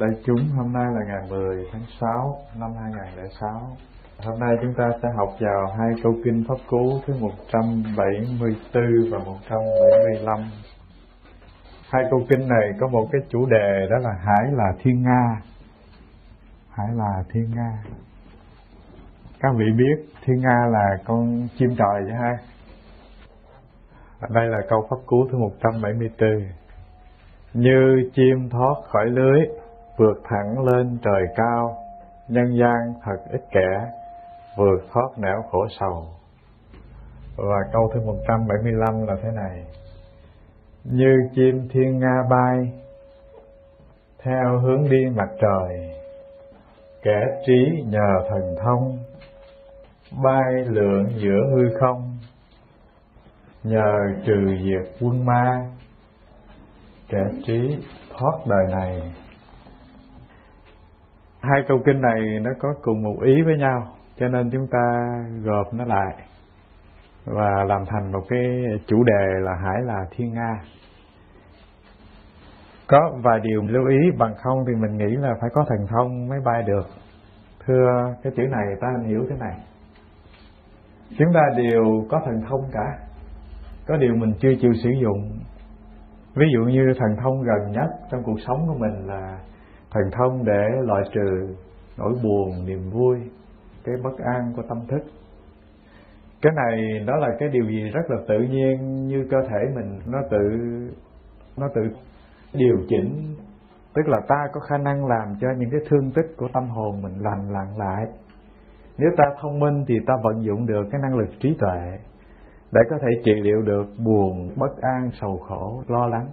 Đại chúng, hôm nay là ngày 10 tháng 6 năm 2006. Hôm nay chúng ta sẽ học vào hai câu kinh pháp cú thứ 174 và 175. Hai câu kinh này có một cái chủ đề đó là Hải là thiên Nga. Hải là thiên Nga. Các vị biết thiên Nga là con chim trời chứ ha? Đây là câu pháp cú thứ 174 như chim thoát khỏi lưới vượt thẳng lên trời cao, nhân gian thật ít kẻ, vượt thoát nẻo khổ sầu. Và câu thứ 175 là thế này. Như chim thiên nga bay, theo hướng đi mặt trời, kẻ trí nhờ thần thông, bay lượn giữa hư không, nhờ trừ diệt quân ma. Kẻ trí thoát đời này hai câu kinh này nó có cùng một ý với nhau, cho nên chúng ta gộp nó lại và làm thành một cái chủ đề là hải là thiên nga. Có vài điều lưu ý, bằng không thì mình nghĩ là phải có thần thông mới bay được. Thưa cái chữ này, ta hiểu thế này. Chúng ta đều có thần thông cả. Có điều mình chưa chịu sử dụng. Ví dụ như thần thông gần nhất trong cuộc sống của mình là thần thông để loại trừ nỗi buồn, niềm vui, cái bất an của tâm thức. Cái này đó là cái điều gì rất là tự nhiên như cơ thể mình. Nó tự nó tự điều chỉnh, tức là ta có khả năng làm cho những cái thương tích của tâm hồn mình lành lặn lại. Nếu ta thông minh thì ta vận dụng được cái năng lực trí tuệ để có thể trị liệu được buồn, bất an, sầu khổ, lo lắng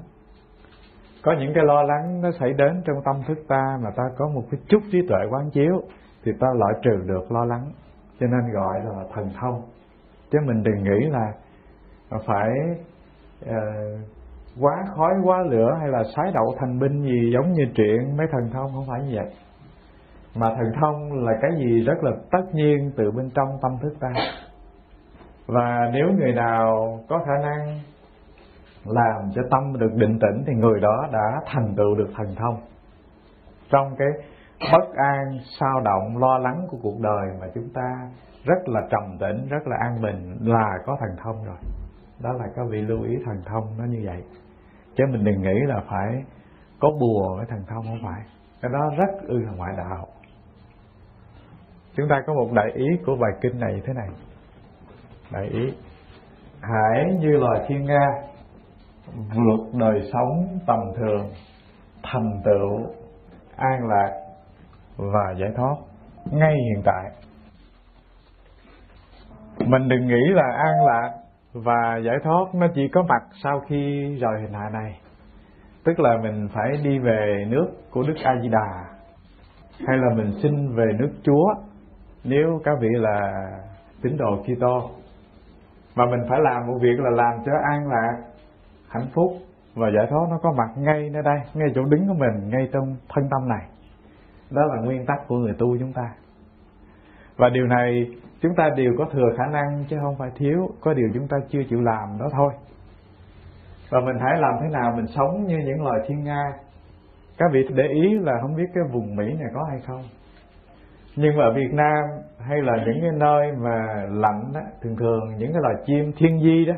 có những cái lo lắng nó xảy đến trong tâm thức ta mà ta có một cái chút trí tuệ quán chiếu thì ta loại trừ được lo lắng. Cho nên gọi là thần thông. Chứ mình đừng nghĩ là phải uh, quá khói quá lửa hay là sái đậu thành binh gì giống như chuyện mấy thần thông không phải như vậy. Mà thần thông là cái gì rất là tất nhiên từ bên trong tâm thức ta. Và nếu người nào có khả năng làm cho tâm được định tĩnh thì người đó đã thành tựu được thần thông. Trong cái bất an, sao động, lo lắng của cuộc đời mà chúng ta rất là trầm tĩnh, rất là an bình là có thần thông rồi. Đó là các vị lưu ý thần thông nó như vậy. Chứ mình đừng nghĩ là phải có bùa với thần thông không phải. Cái đó rất ư là ngoại đạo. Chúng ta có một đại ý của bài kinh này thế này. Đại ý, hãy như loài thiên nga vượt đời sống tầm thường, thành tựu, an lạc và giải thoát ngay hiện tại. Mình đừng nghĩ là an lạc và giải thoát nó chỉ có mặt sau khi rời hình hạ này. Tức là mình phải đi về nước của đức a di đà hay là mình xin về nước chúa, nếu các vị là tín đồ Kitô. Mà mình phải làm một việc là làm cho an lạc hạnh phúc. Và giải thoát nó có mặt ngay nơi đây, ngay chỗ đứng của mình, ngay trong thân tâm này. Đó là nguyên tắc của người tu chúng ta. Và điều này chúng ta đều có thừa khả năng chứ không phải thiếu, có điều chúng ta chưa chịu làm đó thôi. Và mình hãy làm thế nào mình sống như những loài thiên nga? Các vị để ý là không biết cái vùng mỹ này có hay không. Nhưng mà ở Việt Nam hay là những cái nơi mà lạnh đó thường thường những cái loài chim thiên di đó,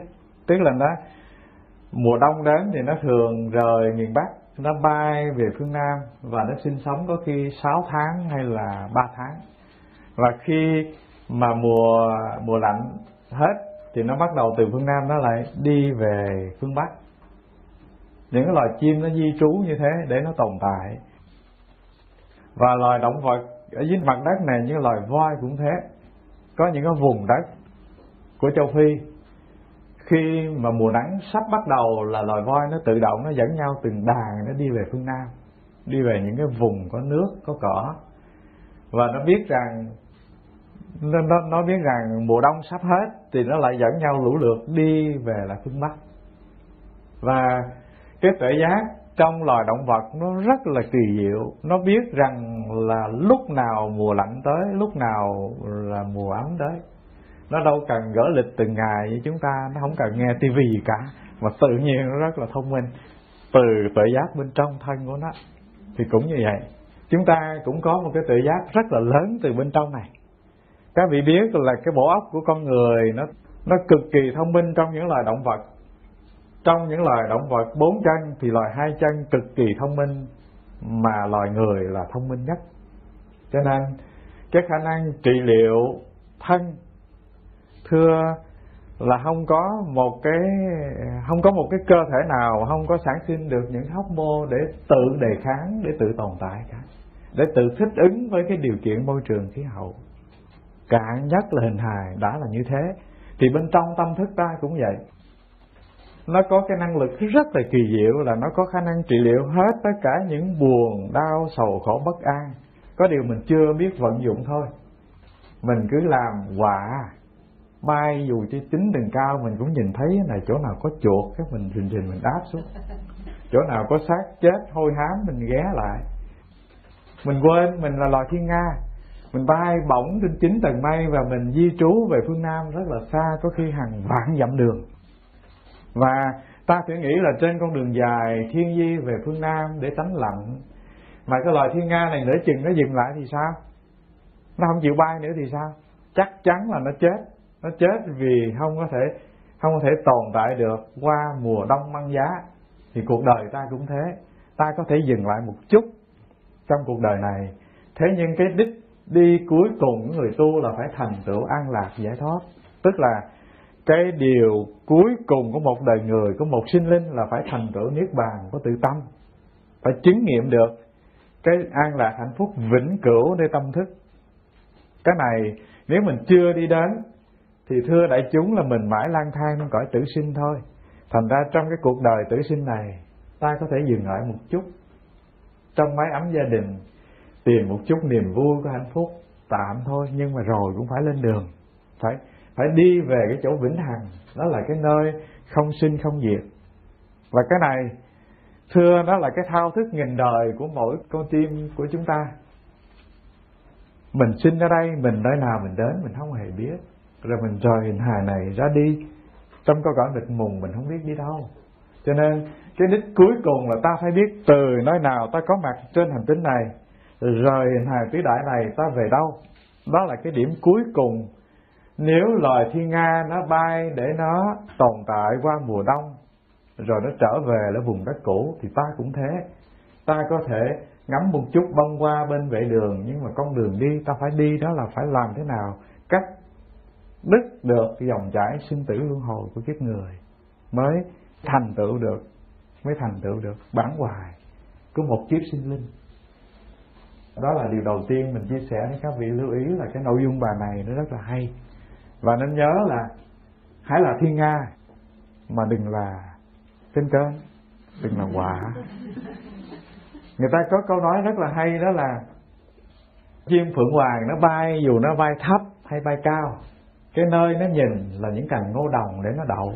tức là nó mùa đông đến thì nó thường rời miền Bắc, nó bay về phương Nam và nó sinh sống có khi 6 tháng hay là 3 tháng. Và khi mà mùa mùa lạnh hết thì nó bắt đầu từ phương Nam nó lại đi về phương Bắc. Những cái loài chim nó di trú như thế để nó tồn tại. Và loài động vật ở dưới mặt đất này như loài voi cũng thế. Có những cái vùng đất của châu Phi khi mà mùa nắng sắp bắt đầu là loài voi nó tự động nó dẫn nhau từng đàn nó đi về phương Nam đi về những cái vùng có nước có cỏ. Và nó biết rằng nó, nó, nó biết rằng mùa đông sắp hết thì nó lại dẫn nhau lũ lượt đi về lại phương Bắc. Và cái tuệ giác trong loài động vật nó rất là kỳ diệu. Nó biết rằng là lúc nào mùa lạnh tới lúc nào là mùa ấm tới nó đâu cần gỡ lịch từng ngày với chúng ta nó không cần nghe tivi gì cả. Mà tự nhiên nó rất là thông minh. Từ tự giác bên trong thân của nó, thì cũng như vậy. Chúng ta cũng có một cái tự giác rất là lớn từ bên trong này. Các vị biết là cái bộ óc của con người, nó nó cực kỳ thông minh trong những loài động vật. Trong những loài động vật bốn chân, thì loài hai chân cực kỳ thông minh, mà loài người là thông minh nhất. Cho nên, cái khả năng trị liệu thân thưa là không có một cái, không có một cái cơ thể nào, không có sản sinh được những hóc mô để tự đề kháng, để tự tồn tại cả, để tự thích ứng với cái điều kiện môi trường khí hậu. Cạn nhất là hình hài, đã là như thế. Thì bên trong tâm thức ta cũng vậy. Nó có cái năng lực rất là kỳ diệu là nó có khả năng trị liệu hết tất cả những buồn, đau, sầu, khổ, bất an. Có điều mình chưa biết vận dụng thôi. Mình cứ làm quả bay dù cho tính đường cao, mình cũng nhìn thấy này, chỗ nào có chuột cái mình rình rình mình đáp xuống. Chỗ nào có xác chết, hôi hám, mình ghé lại. Mình quên, mình là loài thiên nga. Mình bay bổng trên chín tầng mây và mình di trú về phương nam rất là xa, có khi hàng vạn dặm đường. Và ta sẽ nghĩ là trên con đường dài thiên di về phương nam để tránh lạnh mà cái loài thiên nga này nửa chừng nó dừng lại thì sao? Nó không chịu bay nữa thì sao? Chắc chắn là nó chết nó chết vì không có thể, không có thể tồn tại được qua mùa đông băng giá. Thì cuộc đời ta cũng thế. Ta có thể dừng lại một chút trong cuộc đời này. Thế nhưng cái đích đi cuối cùng của người tu là phải thành tựu an lạc, giải thoát. Tức là cái điều cuối cùng của một đời người, của một sinh linh là phải thành tựu niết bàn của tự tâm. Phải chứng nghiệm được cái an lạc hạnh phúc vĩnh cửu nơi tâm thức. Cái này nếu mình chưa đi đến thì thưa đại chúng là mình mãi lang thang trong cõi tử sinh thôi. Thành ra trong cái cuộc đời tử sinh này, ta có thể dừng lại một chút. Trong mái ấm gia đình, tìm một chút niềm vui của hạnh phúc, tạm thôi, nhưng mà rồi cũng phải lên đường. Phải phải đi về cái chỗ vĩnh hằng, đó là cái nơi không sinh không diệt. Và cái này, thưa nó là cái thao thức nghìn đời của mỗi con tim của chúng ta. Mình sinh ở đây, mình nơi nào mình đến, mình không hề biết rồi mình rời hình hài này ra đi. Trong câu cõi mịt mùng mình không biết đi đâu. Cho nên, cái đích cuối cùng là ta phải biết từ nơi nào ta có mặt trên hành tinh này. Rời hình hài tứ đại này ta về đâu? Đó là cái điểm cuối cùng. Nếu loài thiên nga nó bay để nó tồn tại qua mùa đông, rồi nó trở về là vùng đất cũ, thì ta cũng thế. Ta có thể ngắm một chút bông qua bên vệ đường, nhưng mà con đường đi ta phải đi đó là phải làm thế nào? Cách đứt được dòng chảy sinh tử luân hồi của kiếp người, mới thành tựu được, mới thành tựu được bản hoài của một kiếp sinh linh. Đó là điều đầu tiên mình chia sẻ với các vị, lưu ý là cái nội dung bài này nó rất là hay. Và nên nhớ là hãy là thiên nga, mà đừng là trên cơn, đừng là quả người ta có câu nói rất là hay, đó là chim phượng hoàng nó bay dù nó bay thấp hay bay cao cái nơi nó nhìn là những cành ngô đồng để nó đậu.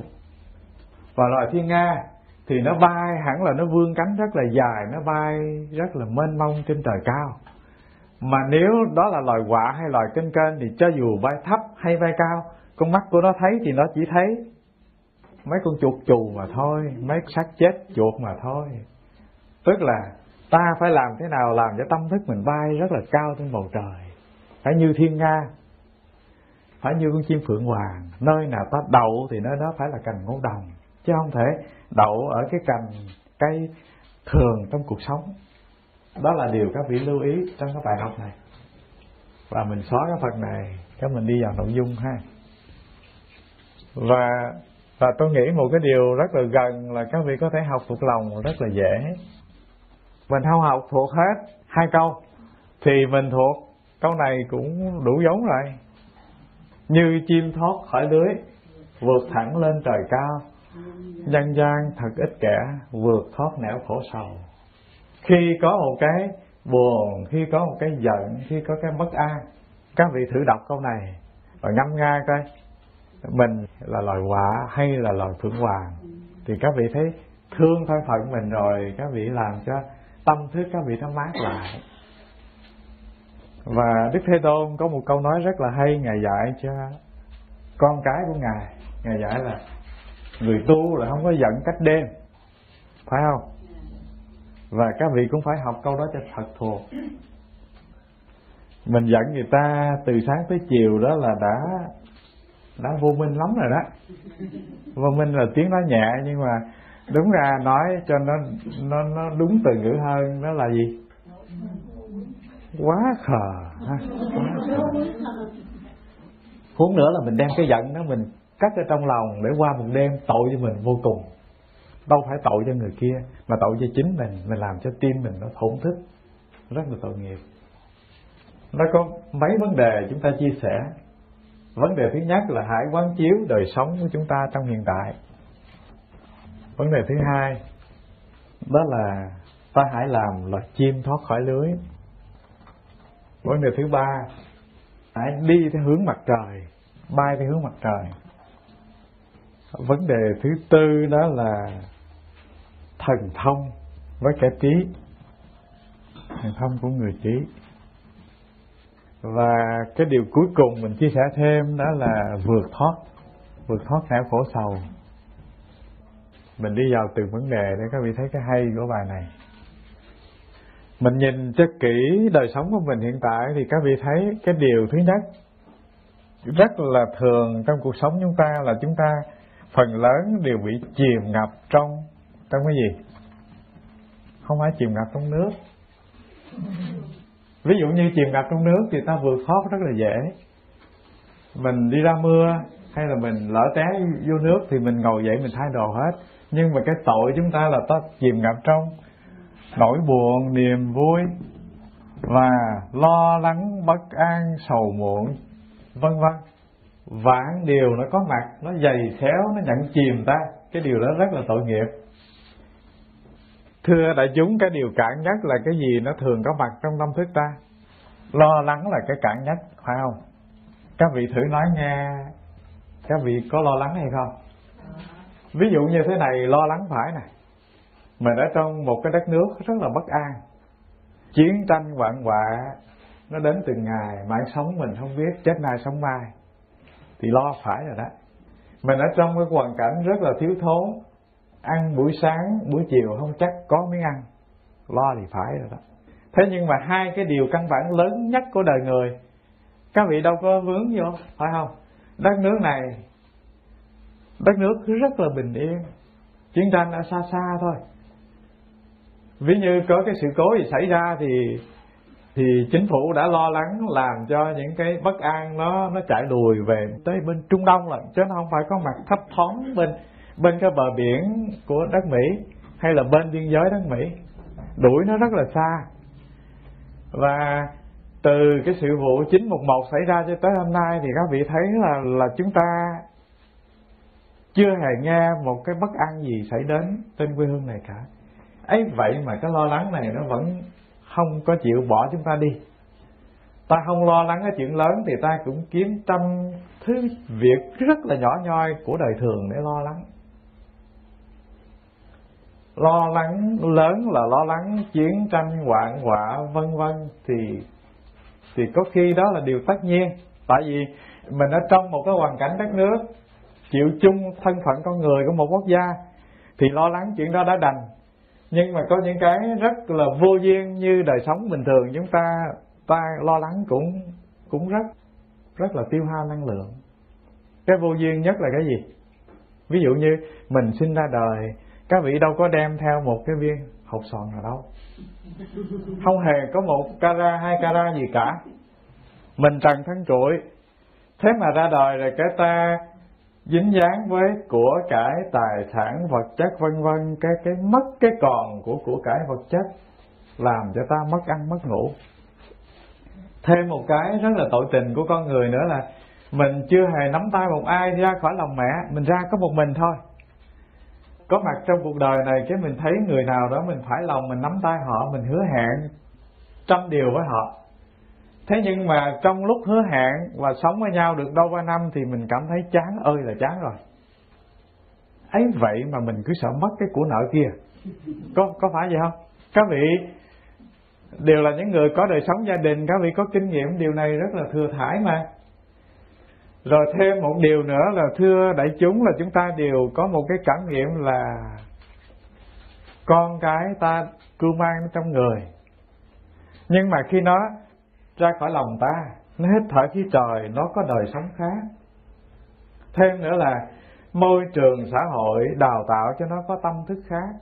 Và loài thiên nga thì nó bay hẳn là nó vươn cánh rất là dài, nó bay rất là mênh mông trên trời cao. Mà nếu đó là loài quạ hay loài kênh kênh thì cho dù bay thấp hay bay cao, con mắt của nó thấy thì nó chỉ thấy mấy con chuột chù mà thôi, mấy xác chết chuột mà thôi. Tức là ta phải làm thế nào làm cho tâm thức mình bay rất là cao trên bầu trời. Phải như thiên nga phải như con chim phượng hoàng, nơi nào ta đậu thì nơi đó phải là cành ngô đồng. Chứ không thể đậu ở cái cành cây thường trong cuộc sống. Đó là điều các vị lưu ý trong cái bài học này. Và mình xóa cái phần này các mình đi vào nội dung ha. Và và tôi nghĩ một cái điều rất là gần là các vị có thể học thuộc lòng rất là dễ. Mình không học thuộc hết hai câu, thì mình thuộc câu này cũng đủ giống rồi như chim thoát khỏi lưới vượt thẳng lên trời cao. Dân gian thật ít kẻ vượt thoát nẻo khổ sầu. Khi có một cái buồn khi có một cái giận khi có cái bất an các vị thử đọc câu này và ngâm nga coi. Mình là loài quả hay là loài phượng hoàng? Thì các vị thấy thương thân phận mình rồi các vị làm cho tâm thức các vị nó mát lại và đức thế tôn có một câu nói rất là hay, ngài dạy cho con cái của ngài. Ngài dạy là, người tu là không có giận cách đêm. Phải không? Và các vị cũng phải học câu đó cho thật thuộc. Mình giận người ta từ sáng tới chiều đó là đã đã vô minh lắm rồi đó. Vô minh là tiếng nói nhẹ, nhưng mà đúng ra nói cho nó nó nó đúng từ ngữ hơn đó là gì? Quá khờ, ha, quá khờ. Huống nữa là mình đem cái giận đó mình cắt ở trong lòng để qua một đêm tội cho mình vô cùng. Đâu phải tội cho người kia, mà tội cho chính mình mình làm cho tim mình nó thổn thức. Rất là tội nghiệp. Nó có mấy vấn đề chúng ta chia sẻ. Vấn đề thứ nhất là hãy quán chiếu đời sống của chúng ta trong hiện tại. Vấn đề thứ hai, đó là ta hãy làm loài chim thoát khỏi lưới vấn đề thứ ba hãy đi theo hướng mặt trời, bay theo hướng mặt trời. Vấn đề thứ tư đó là thần thông với kẻ trí. Thần thông của người trí. Và cái điều cuối cùng mình chia sẻ thêm đó là vượt thoát vượt thoát não khổ sầu. Mình đi vào từng vấn đề để các vị thấy cái hay của bài này mình nhìn cho kỹ đời sống của mình hiện tại thì các vị thấy cái điều thứ nhất, rất là thường trong cuộc sống chúng ta là chúng ta phần lớn đều bị chìm ngập trong trong cái gì? Không phải chìm ngập trong nước. Ví dụ như chìm ngập trong nước thì ta vượt thoát rất là dễ. Mình đi ra mưa hay là mình lỡ té vô nước thì mình ngồi dậy mình thay đồ hết. Nhưng mà cái tội chúng ta là ta chìm ngập trong nỗi buồn, niềm vui và lo lắng, bất an, sầu muộn, vân vân. Vạn điều nó có mặt, nó dày xéo, nó nhận chìm ta. Cái điều đó rất là tội nghiệp. Thưa đại chúng, cái điều cản nhất là cái gì nó thường có mặt trong tâm thức ta? Lo lắng là cái cản nhất, phải không? Các vị thử nói nghe, các vị có lo lắng hay không? Ví dụ như thế này, lo lắng phải này mình ở trong một cái đất nước rất là bất an. Chiến tranh vạn họa nó đến từng ngày mạng sống mình không biết, chết nay sống mai. Thì lo phải rồi đó. Mình ở trong cái hoàn cảnh rất là thiếu thốn, ăn buổi sáng, buổi chiều không chắc có miếng ăn. Lo thì phải rồi đó. Thế nhưng mà hai cái điều căn bản lớn nhất của đời người, các vị đâu có vướng vô phải không? Đất nước này, đất nước rất là bình yên. Chiến tranh ở xa xa thôi ví như có cái sự cố gì xảy ra thì thì chính phủ đã lo lắng làm cho những cái bất an nó nó chạy lùi về tới bên Trung Đông là chứ nó không phải có mặt thấp thoáng bên bên cái bờ biển của đất Mỹ hay là bên biên giới đất Mỹ. Đuổi nó rất là xa. Và từ cái sự vụ 911 xảy ra cho tới hôm nay thì các vị thấy là là chúng ta chưa hề nghe một cái bất an gì xảy đến trên quê hương này cả ấy, vậy mà cái lo lắng này nó vẫn không có chịu bỏ chúng ta đi. Ta không lo lắng cái chuyện lớn thì ta cũng kiếm trăm thứ việc rất là nhỏ nhoi của đời thường để lo lắng. Lo lắng lớn là lo lắng chiến tranh, hoạn họa, vân vân thì thì có khi đó là điều tất nhiên. Tại vì mình ở trong một cái hoàn cảnh đất nước, chịu chung thân phận con người của một quốc gia, thì lo lắng chuyện đó đã đành nhưng mà có những cái rất là vô duyên như đời sống bình thường chúng ta ta lo lắng cũng cũng rất rất là tiêu hao năng lượng. Cái vô duyên nhất là cái gì? Ví dụ như mình sinh ra đời, các vị đâu có đem theo một cái viên hột sòn nào đâu. Không hề có một cara, hai cara gì cả. Mình trần thân trụi thế mà ra đời rồi cái ta dính dáng với của cải tài sản vật chất vân vân, cái cái mất cái còn của của cải vật chất làm cho ta mất ăn, mất ngủ. Thêm một cái rất là tội tình của con người nữa là mình chưa hề nắm tay một ai ra khỏi lòng mẹ, mình ra có một mình thôi. Có mặt trong cuộc đời này cái mình thấy người nào đó mình phải lòng mình nắm tay họ, mình hứa hẹn, trăm điều với họ thế nhưng mà trong lúc hứa hẹn và sống với nhau được đâu ba năm thì mình cảm thấy chán ơi là chán rồi. Ấy vậy mà mình cứ sợ mất cái của nợ kia. Có có phải vậy không? Các vị, đều là những người có đời sống gia đình, các vị có kinh nghiệm, điều này rất là thừa thải mà. Rồi thêm một điều nữa là, thưa đại chúng, là chúng ta đều có một cái cảm nghiệm là con cái ta cưu mang trong người. Nhưng mà khi nó ra khỏi lòng ta. Nó hít thở khí trời, nó có đời sống khác thêm nữa là, môi trường xã hội đào tạo cho nó có tâm thức khác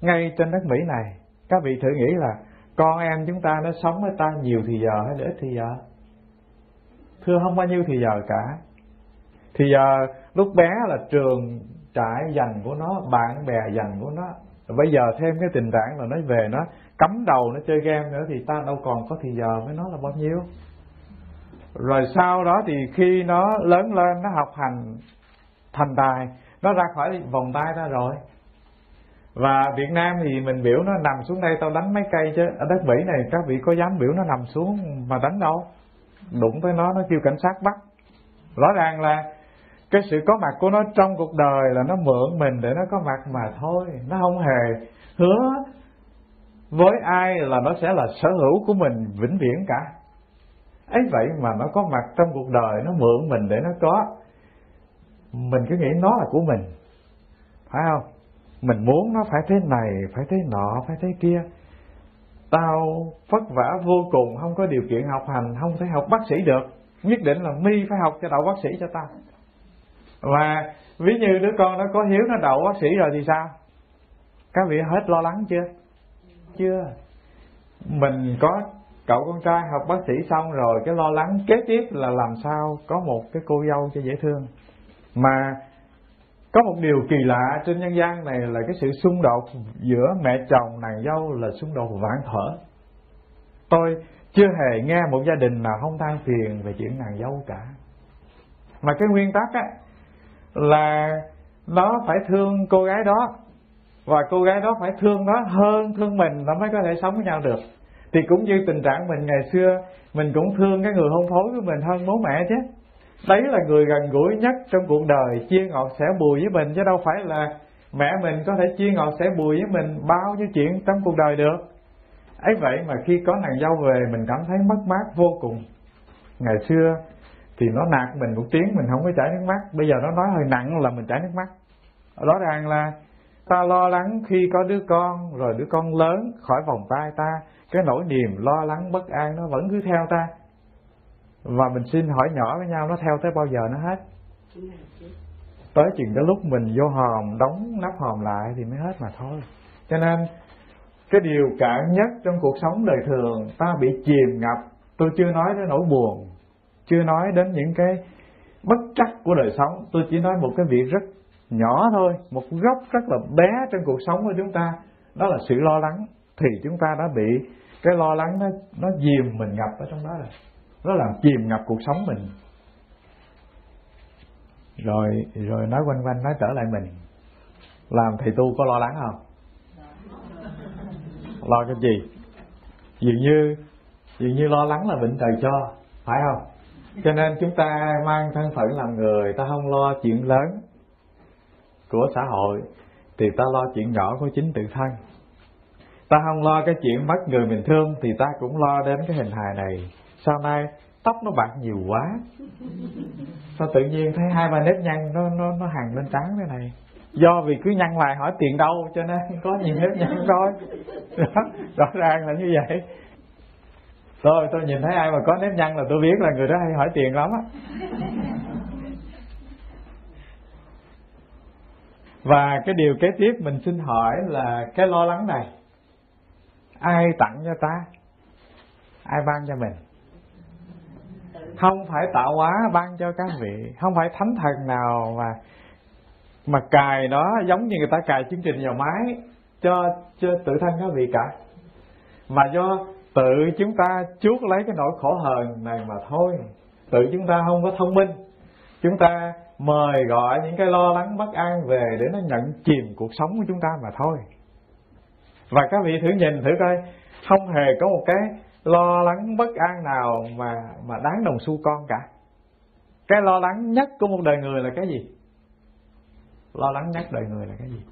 ngay trên đất mỹ này, các vị thử nghĩ là con em chúng ta nó sống với ta nhiều thì giờ hay là ít thì giờ? Thưa, không bao nhiêu thì giờ cả. Thì giờ lúc bé là trường trại dành của nó, bạn bè dành của nó bây giờ thêm cái tình trạng là nó về nó cắm đầu, nó chơi game nữa thì ta đâu còn có thì giờ với nó là bao nhiêu? Rồi sau đó thì khi nó lớn lên, nó học hành thành tài, nó ra khỏi vòng tay ta rồi. Và Việt Nam thì mình biểu nó nằm xuống đây, tao đánh mấy cây chứ. Ở đất Mỹ này các vị có dám biểu nó nằm xuống mà đánh đâu? Đụng tới nó nó kêu cảnh sát bắt. Rõ ràng là cái sự có mặt của nó trong cuộc đời là nó mượn mình để nó có mặt mà thôi. Nó không hề hứa với ai là nó sẽ là sở hữu của mình vĩnh viễn cả. Ấy vậy mà nó có mặt trong cuộc đời, nó mượn mình để nó có. Mình cứ nghĩ nó là của mình, phải không? Mình muốn nó phải thế này, phải thế nọ, phải thế kia. Tao vất vả vô cùng, không có điều kiện học hành, không thể học bác sĩ được. Nhất định là mi phải học cho đậu bác sĩ cho tao và ví như đứa con nó có hiếu nó đậu bác sĩ rồi thì sao? Các vị hết lo lắng chưa? Chưa. Mình có cậu con trai học bác sĩ xong rồi, cái lo lắng kế tiếp là làm sao có một cái cô dâu cho dễ thương. Mà có một điều kỳ lạ trên nhân gian này là cái sự xung đột giữa mẹ chồng nàng dâu là xung đột vạn thở. Tôi chưa hề nghe một gia đình nào không than phiền về chuyện nàng dâu cả. Mà cái nguyên tắc á là nó phải thương cô gái đó. Và cô gái đó phải thương nó hơn thương mình, nó mới có thể sống với nhau được. Thì cũng như tình trạng mình ngày xưa, mình cũng thương cái người hôn phối của mình hơn bố mẹ chứ. Đấy là người gần gũi nhất trong cuộc đời, chia ngọt sẻ bùi với mình, chứ đâu phải là mẹ mình có thể chia ngọt sẻ bùi với mình bao nhiêu chuyện trong cuộc đời được. Ấy vậy mà khi có nàng dâu về, mình cảm thấy mất mát vô cùng. Ngày xưa thì nó nạt mình một tiếng, mình không có chảy nước mắt. Bây giờ nó nói hơi nặng là mình chảy nước mắt. Rõ ràng là ta lo lắng khi có đứa con, rồi đứa con lớn khỏi vòng tay ta, cái nỗi niềm lo lắng bất an nó vẫn cứ theo ta. Và mình xin hỏi nhỏ với nhau, nó theo tới bao giờ nó hết? Tới chừng cái lúc mình vô hòm, đóng nắp hòm lại thì mới hết mà thôi. Cho nên, cái điều cản nhất trong cuộc sống đời thường, ta bị chìm ngập. Tôi chưa nói tới nỗi buồn chưa nói đến những cái bất trắc của đời sống. Tôi chỉ nói một cái việc rất nhỏ thôi, một góc rất là bé trong cuộc sống của chúng ta. Đó là sự lo lắng. Thì chúng ta đã bị cái lo lắng nó nó dìm mình ngập ở trong đó rồi. Nó làm chìm ngập cuộc sống mình. Rồi rồi nói quanh quanh, nói trở lại mình. Làm thầy tu có lo lắng không? Lo cái gì? Dường như dường như lo lắng là bệnh trời cho, phải không? Cho nên chúng ta mang thân phận làm người ta không lo chuyện lớn của xã hội thì ta lo chuyện nhỏ của chính tự thân. Ta không lo cái chuyện mất người mình thương thì ta cũng lo đến cái hình hài này. Sau này tóc nó bạc nhiều quá. Sao tự nhiên thấy hai ba nếp nhăn nó nó nó hàng lên trán thế này? Do vì cứ nhăn lại hỏi tiền đâu cho nên có nhiều nếp nhăn thôi. Đó, rõ ràng là như vậy rồi, tôi nhìn thấy ai mà có nếp nhăn là tôi biết là người đó hay hỏi tiền lắm á. Và cái điều kế tiếp mình xin hỏi là cái lo lắng này, ai tặng cho ta? Ai ban cho mình? Không phải tạo hóa ban cho các vị, không phải thánh thần nào mà mà cài nó giống như người ta cài chương trình vào máy cho cho tự thân các vị cả. Mà do tự chúng ta chuốc lấy cái nỗi khổ hờn này mà thôi. Tự chúng ta không có thông minh. Chúng ta mời gọi những cái lo lắng bất an về để nó nhận chìm cuộc sống của chúng ta mà thôi. Và các vị thử nhìn thử coi, không hề có một cái lo lắng bất an nào mà mà đáng đồng xu con cả. Cái lo lắng nhất của một đời người là cái gì? Lo lắng nhất đời người là cái gì?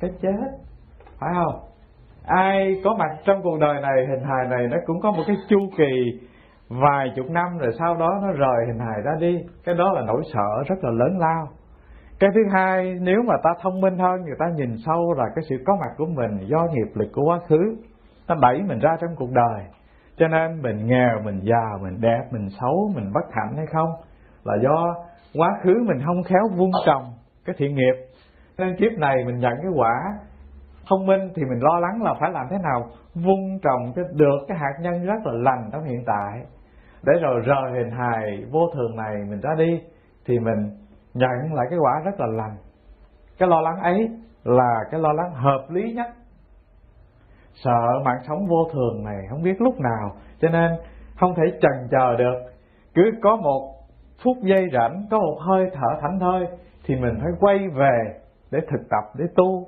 Cái chết. Phải không? Ai có mặt trong cuộc đời này, hình hài này nó cũng có một cái chu kỳ vài chục năm rồi sau đó nó rời hình hài ra đi. Cái đó là nỗi sợ rất là lớn lao. Cái thứ hai, nếu mà ta thông minh hơn, người ta nhìn sâu là cái sự có mặt của mình, do nghiệp lực của quá khứ, nó đẩy mình ra trong cuộc đời. Cho nên mình nghèo, mình già, mình đẹp, mình xấu, mình bất hạnh hay không là do quá khứ mình không khéo vuông trồng cái thiện nghiệp. Nên kiếp này mình nhận cái quả thông minh thì mình lo lắng là phải làm thế nào vun trồng cho được cái hạt nhân rất là lành trong hiện tại. Để rồi rời hình hài vô thường này mình ra đi thì mình nhận lại cái quả rất là lành. Cái lo lắng ấy là cái lo lắng hợp lý nhất. Sợ mạng sống vô thường này không biết lúc nào, cho nên không thể chần chờ được. Cứ có một phút giây rảnh, có một hơi thở thảnh thơi thì mình phải quay về để thực tập, để tu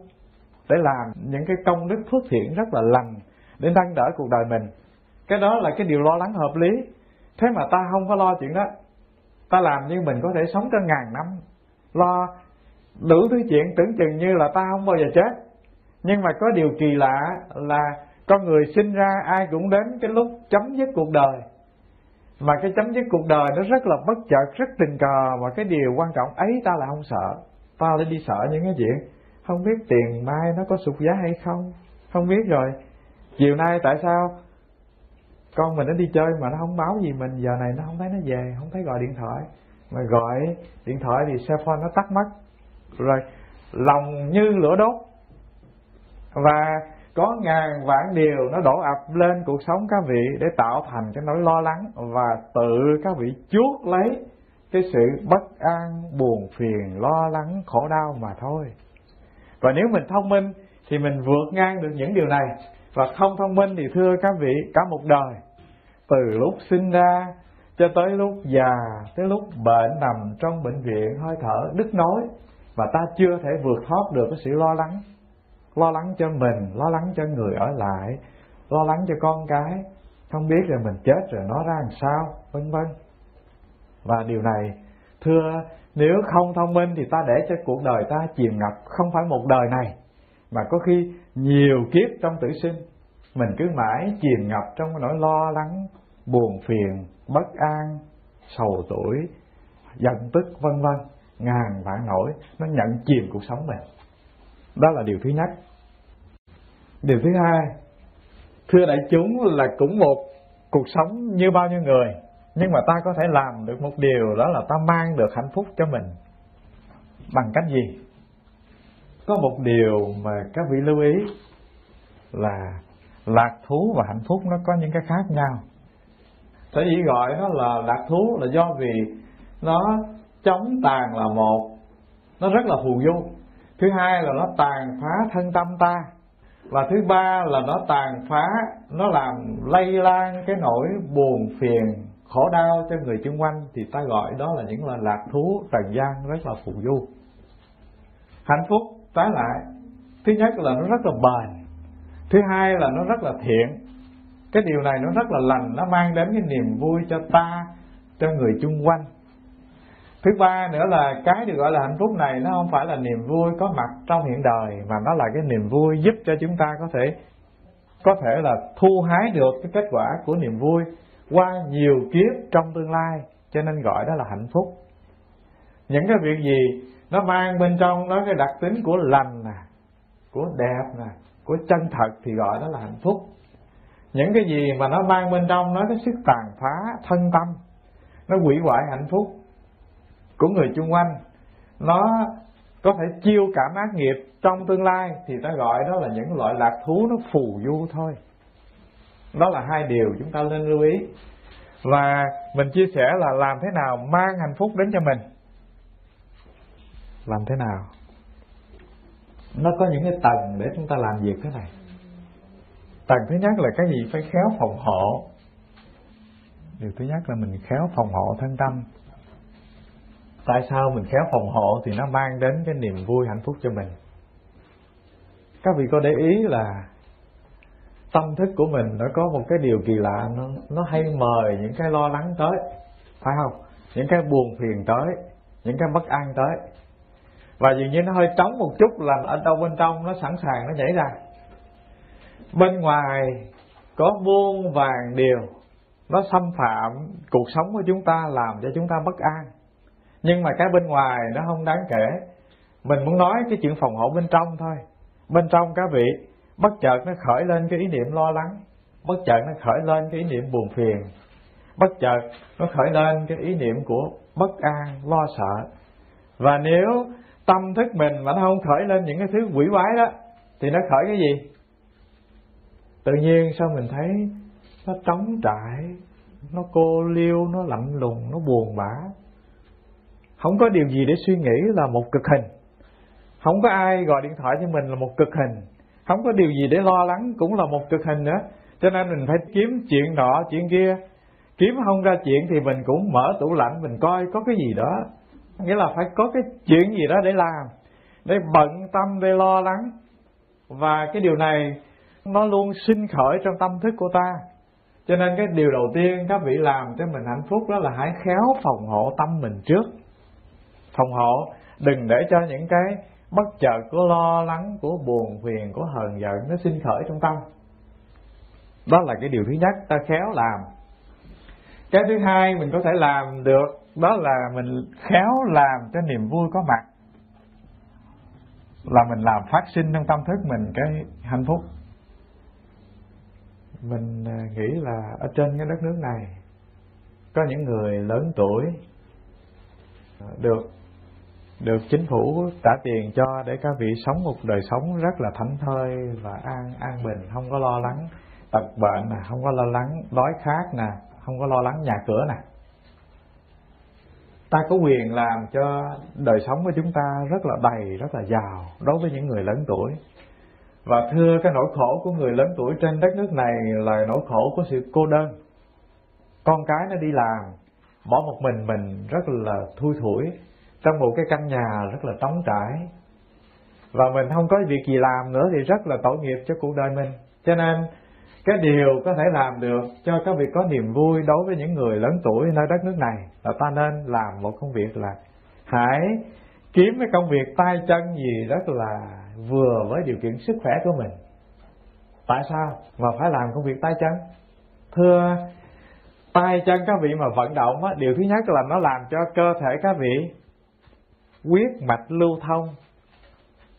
để làm những cái công đức phước thiện rất là lành để nâng đỡ cuộc đời mình. Cái đó là cái điều lo lắng hợp lý. Thế mà ta không có lo chuyện đó. Ta làm như mình có thể sống cho ngàn năm. Lo đủ thứ chuyện, tưởng chừng như là ta không bao giờ chết. Nhưng mà có điều kỳ lạ là con người sinh ra ai cũng đến cái lúc chấm dứt cuộc đời. Mà cái chấm dứt cuộc đời nó rất là bất chợt, rất tình cờ. Và cái điều quan trọng ấy ta là không sợ. Ta lại đi sợ những cái chuyện không biết tiền mai nó có sụt giá hay không? Không biết rồi. Chiều nay tại sao con mình nó đi chơi mà nó không báo gì mình? Giờ này nó không thấy nó về, không thấy gọi điện thoại. Mà gọi điện thoại thì xe phone nó tắt mất. Rồi, lòng như lửa đốt. Và có ngàn vạn điều nó đổ ập lên cuộc sống các vị để tạo thành cái nỗi lo lắng và tự các vị chuốt lấy cái sự bất an, buồn phiền, lo lắng, khổ đau mà thôi và nếu mình thông minh thì mình vượt ngang được những điều này. Và không thông minh thì, thưa các vị, cả một đời. Từ lúc sinh ra cho tới lúc già, tới lúc bệnh nằm trong bệnh viện, hơi thở đứt nối và ta chưa thể vượt thoát được cái sự lo lắng. Lo lắng cho mình, lo lắng cho người ở lại, lo lắng cho con cái. Không biết là mình chết rồi nó ra làm sao, vân vân. Và điều này thưa, nếu không thông minh thì ta để cho cuộc đời ta chìm ngập, không phải một đời này. Mà có khi nhiều kiếp trong tử sinh, mình cứ mãi chìm ngập trong nỗi lo lắng, buồn phiền, bất an, sầu tuổi, giận tức, vân vân, ngàn vạn nỗi, nó nhận chìm cuộc sống mình. Đó là điều thứ nhất. Điều thứ hai, thưa đại chúng là cũng một cuộc sống như bao nhiêu người nhưng mà ta có thể làm được một điều đó là ta mang được hạnh phúc cho mình. Bằng cách gì? Có một điều mà các vị lưu ý là lạc thú và hạnh phúc nó có những cái khác nhau. Sở dĩ gọi nó là lạc thú là do vì nó chống tàn là một, nó rất là phù du thứ hai là nó tàn phá thân tâm ta. Và thứ ba là nó tàn phá, nó làm lây lan cái nỗi buồn phiền khổ đau cho người chung quanh thì ta gọi đó là những là lạc thú, trần gian rất là phù du. Hạnh phúc trái lại, thứ nhất là nó rất là bền, thứ hai là nó rất là thiện. Cái điều này nó rất là lành, nó mang đến cái niềm vui cho ta, cho người chung quanh. Thứ ba nữa là cái được gọi là hạnh phúc này nó không phải là niềm vui có mặt trong hiện đời, mà nó là cái niềm vui giúp cho chúng ta có thể có thể là thu hái được cái kết quả của niềm vui qua nhiều kiếp trong tương lai, cho nên gọi đó là hạnh phúc. Những cái việc gì nó mang bên trong nó cái đặc tính của lành nè, của đẹp nè, của chân thật thì gọi đó là hạnh phúc. Những cái gì mà nó mang bên trong nó cái sức tàn phá thân tâm, nó hủy hoại hạnh phúc của người chung quanh, nó có thể chiêu cảm ác nghiệp trong tương lai thì ta gọi đó là những loại lạc thú nó phù du thôi đó là hai điều chúng ta nên lưu ý. Và mình chia sẻ là làm thế nào mang hạnh phúc đến cho mình. Làm thế nào? Nó có những cái tầng để chúng ta làm việc thế này. Tầng thứ nhất là cái gì? Phải khéo phòng hộ. Điều thứ nhất là mình khéo phòng hộ thân tâm. Tại sao mình khéo phòng hộ? Thì nó mang đến cái niềm vui hạnh phúc cho mình. Các vị có để ý là tâm thức của mình nó có một cái điều kỳ lạ, nó nó hay mời những cái lo lắng tới, phải không? Những cái buồn phiền tới, những cái bất an tới. Và dường như nó hơi trống một chút là ở đâu bên trong nó sẵn sàng nó nhảy ra. Bên ngoài có muôn vàng điều, nó xâm phạm cuộc sống của chúng ta, làm cho chúng ta bất an. Nhưng mà cái bên ngoài nó không đáng kể. Mình muốn nói cái chuyện phòng hộ bên trong thôi. Bên trong các vị bất chợt nó khởi lên cái ý niệm lo lắng. Bất chợt nó khởi lên cái ý niệm buồn phiền. Bất chợt nó khởi lên cái ý niệm của bất an, lo sợ. Và nếu tâm thức mình mà nó không khởi lên những cái thứ quỷ quái đó, thì nó khởi cái gì? Tự nhiên sao mình thấy nó trống trải, nó cô liêu, nó lạnh lùng, nó buồn bã. Không có điều gì để suy nghĩ là một cực hình. Không có ai gọi điện thoại cho mình là một cực hình không có điều gì để lo lắng, cũng là một cực hình nữa. Cho nên mình phải kiếm chuyện nọ, chuyện kia. Kiếm không ra chuyện thì mình cũng mở tủ lạnh, mình coi có cái gì đó. Nghĩa là phải có cái chuyện gì đó để làm, để bận tâm, để lo lắng. Và cái điều này, nó luôn sinh khởi trong tâm thức của ta. Cho nên cái điều đầu tiên các vị làm cho mình hạnh phúc đó là hãy khéo phòng hộ tâm mình trước. Phòng hộ, đừng để cho những cái bất chợt của lo lắng của buồn phiền của hờn giận, nó sinh khởi trong tâm. Đó là cái điều thứ nhất, ta khéo làm. Cái thứ hai mình có thể làm được, đó là mình khéo làm cho niềm vui có mặt. Là mình làm phát sinh trong tâm thức mình cái hạnh phúc. Mình à, nghĩ là ở trên cái đất nước này, có những người lớn tuổi à, được được chính phủ trả tiền cho để các vị sống một đời sống rất là thảnh thơi và an an bình, không có lo lắng tật bệnh nè, không có lo lắng đói khát nè, không có lo lắng nhà cửa nè. Ta có quyền làm cho đời sống của chúng ta rất là đầy, rất là giàu đối với những người lớn tuổi. Và thưa cái nỗi khổ của người lớn tuổi trên đất nước này là nỗi khổ của sự cô đơn. Con cái nó đi làm, bỏ một mình mình rất là thui thủi trong một cái căn nhà rất là trống trải. Và mình không có việc gì làm nữa thì rất là tội nghiệp cho cuộc đời mình. Cho nên cái điều có thể làm được cho các vị có niềm vui đối với những người lớn tuổi nơi đất nước này là ta nên làm một công việc là hãy kiếm cái công việc tay chân gì rất là vừa với điều kiện sức khỏe của mình. Tại sao? Mà phải làm công việc tay chân. Thưa tay chân các vị mà vận động á, điều thứ nhất là nó làm cho cơ thể các vị huyết mạch lưu thông.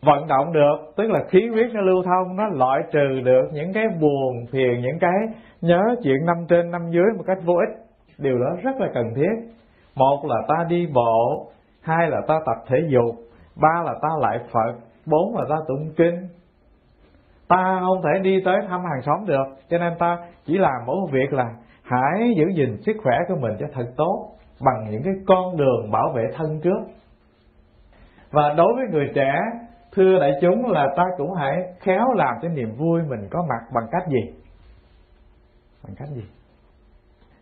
Vận động được, tức là khí huyết nó lưu thông, nó loại trừ được những cái buồn phiền, những cái nhớ chuyện năm trên năm dưới một cách vô ích. Điều đó rất là cần thiết. Một là ta đi bộ, hai là ta tập thể dục, ba là ta lại phật, bốn là ta tụng kinh. Ta không thể đi tới thăm hàng xóm được, cho nên ta chỉ làm mỗi một việc là hãy giữ gìn sức khỏe của mình cho thật tốt bằng những cái con đường bảo vệ thân trước và đối với người trẻ, thưa đại chúng là ta cũng hãy khéo làm cho niềm vui mình có mặt bằng cách gì? Bằng cách gì?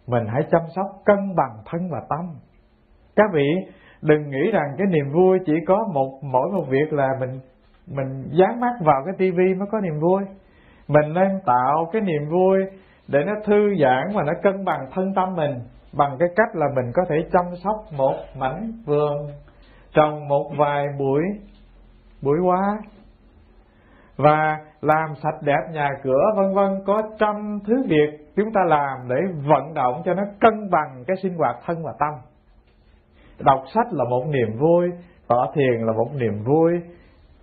Mình hãy chăm sóc cân bằng thân và tâm. Các vị đừng nghĩ rằng cái niềm vui chỉ có một, mỗi một việc là mình mình dán mắt vào cái tivi mới có niềm vui. Mình nên tạo cái niềm vui để nó thư giãn và nó cân bằng thân tâm mình bằng cái cách là mình có thể chăm sóc một mảnh vườn trồng một vài bụi bụi hoa và làm sạch đẹp nhà cửa, vân vân, có trăm thứ việc chúng ta làm để vận động cho nó cân bằng cái sinh hoạt thân và tâm. Đọc sách là một niềm vui, tỏ thiền là một niềm vui.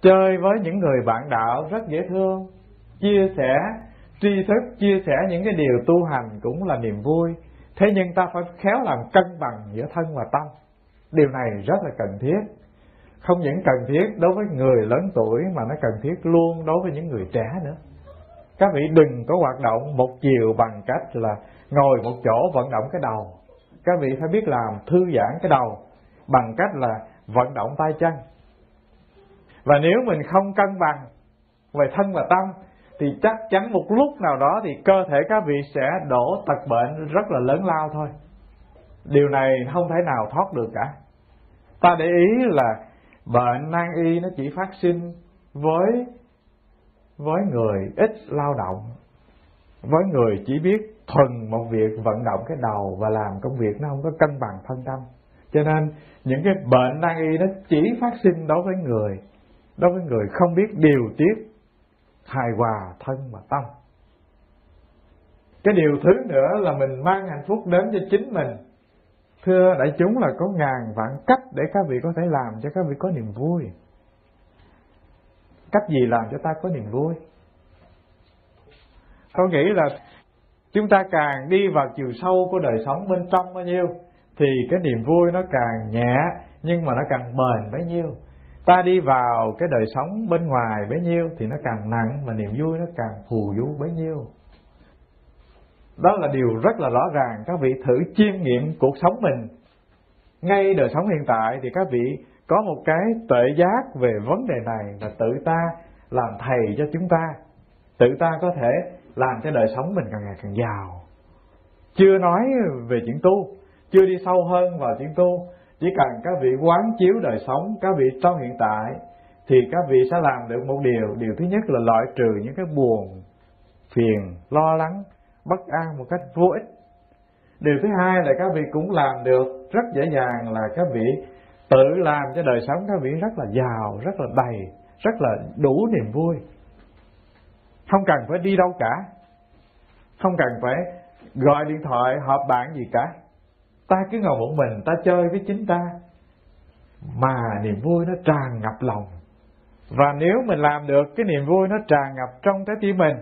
Chơi với những người bạn đạo rất dễ thương. Chia sẻ, tri thức, chia sẻ những cái điều tu hành cũng là niềm vui. Thế nhưng ta phải khéo làm cân bằng giữa thân và tâm điều này rất là cần thiết. Không những cần thiết đối với người lớn tuổi, mà nó cần thiết luôn đối với những người trẻ nữa. Các vị đừng có hoạt động một chiều bằng cách là ngồi một chỗ vận động cái đầu. Các vị phải biết làm, thư giãn cái đầu bằng cách là vận động tay chân. Và nếu mình không cân bằng về thân và tâm, thì chắc chắn một lúc nào đó thì cơ thể các vị sẽ đổ tật bệnh rất là lớn lao thôi điều này không thể nào thoát được cả. Ta để ý là bệnh nan y nó chỉ phát sinh với với người ít lao động, với người chỉ biết thuần một việc vận động cái đầu và làm công việc nó không có cân bằng thân tâm. Cho nên những cái bệnh nan y nó chỉ phát sinh đối với người, đối với người không biết điều tiết hài hòa thân và tâm. Cái điều thứ nữa là mình mang hạnh phúc đến cho chính mình thưa đại chúng là có ngàn vạn cách để các vị có thể làm cho các vị có niềm vui. Cách gì làm cho ta có niềm vui? Tôi nghĩ là chúng ta càng đi vào chiều sâu của đời sống bên trong bao nhiêu, thì cái niềm vui nó càng nhẹ, nhưng mà nó càng bền bấy nhiêu. Ta đi vào cái đời sống bên ngoài bấy nhiêu, thì nó càng nặng, mà niềm vui nó càng phù du bấy nhiêu đó là điều rất là rõ ràng. Các vị thử chiêm nghiệm cuộc sống mình. Ngay đời sống hiện tại thì các vị có một cái tuệ giác về vấn đề này và tự ta làm thầy cho chúng ta. Tự ta có thể làm cho đời sống mình càng ngày càng giàu. Chưa nói về chuyện tu, chưa đi sâu hơn vào chuyện tu. Chỉ cần các vị quán chiếu đời sống, các vị trong hiện tại, thì các vị sẽ làm được một điều. Điều thứ nhất là loại trừ những cái buồn, phiền, lo lắng bất an một cách vô ích. Điều thứ hai là các vị cũng làm được rất dễ dàng là các vị tự làm cho đời sống các vị rất là giàu, rất là đầy, rất là đủ niềm vui. Không cần phải đi đâu cả. Không cần phải gọi điện thoại, họp bạn gì cả. Ta cứ ngồi một mình, ta chơi với chính ta. Mà niềm vui nó tràn ngập lòng. Và nếu mình làm được, cái niềm vui nó tràn ngập trong trái tim mình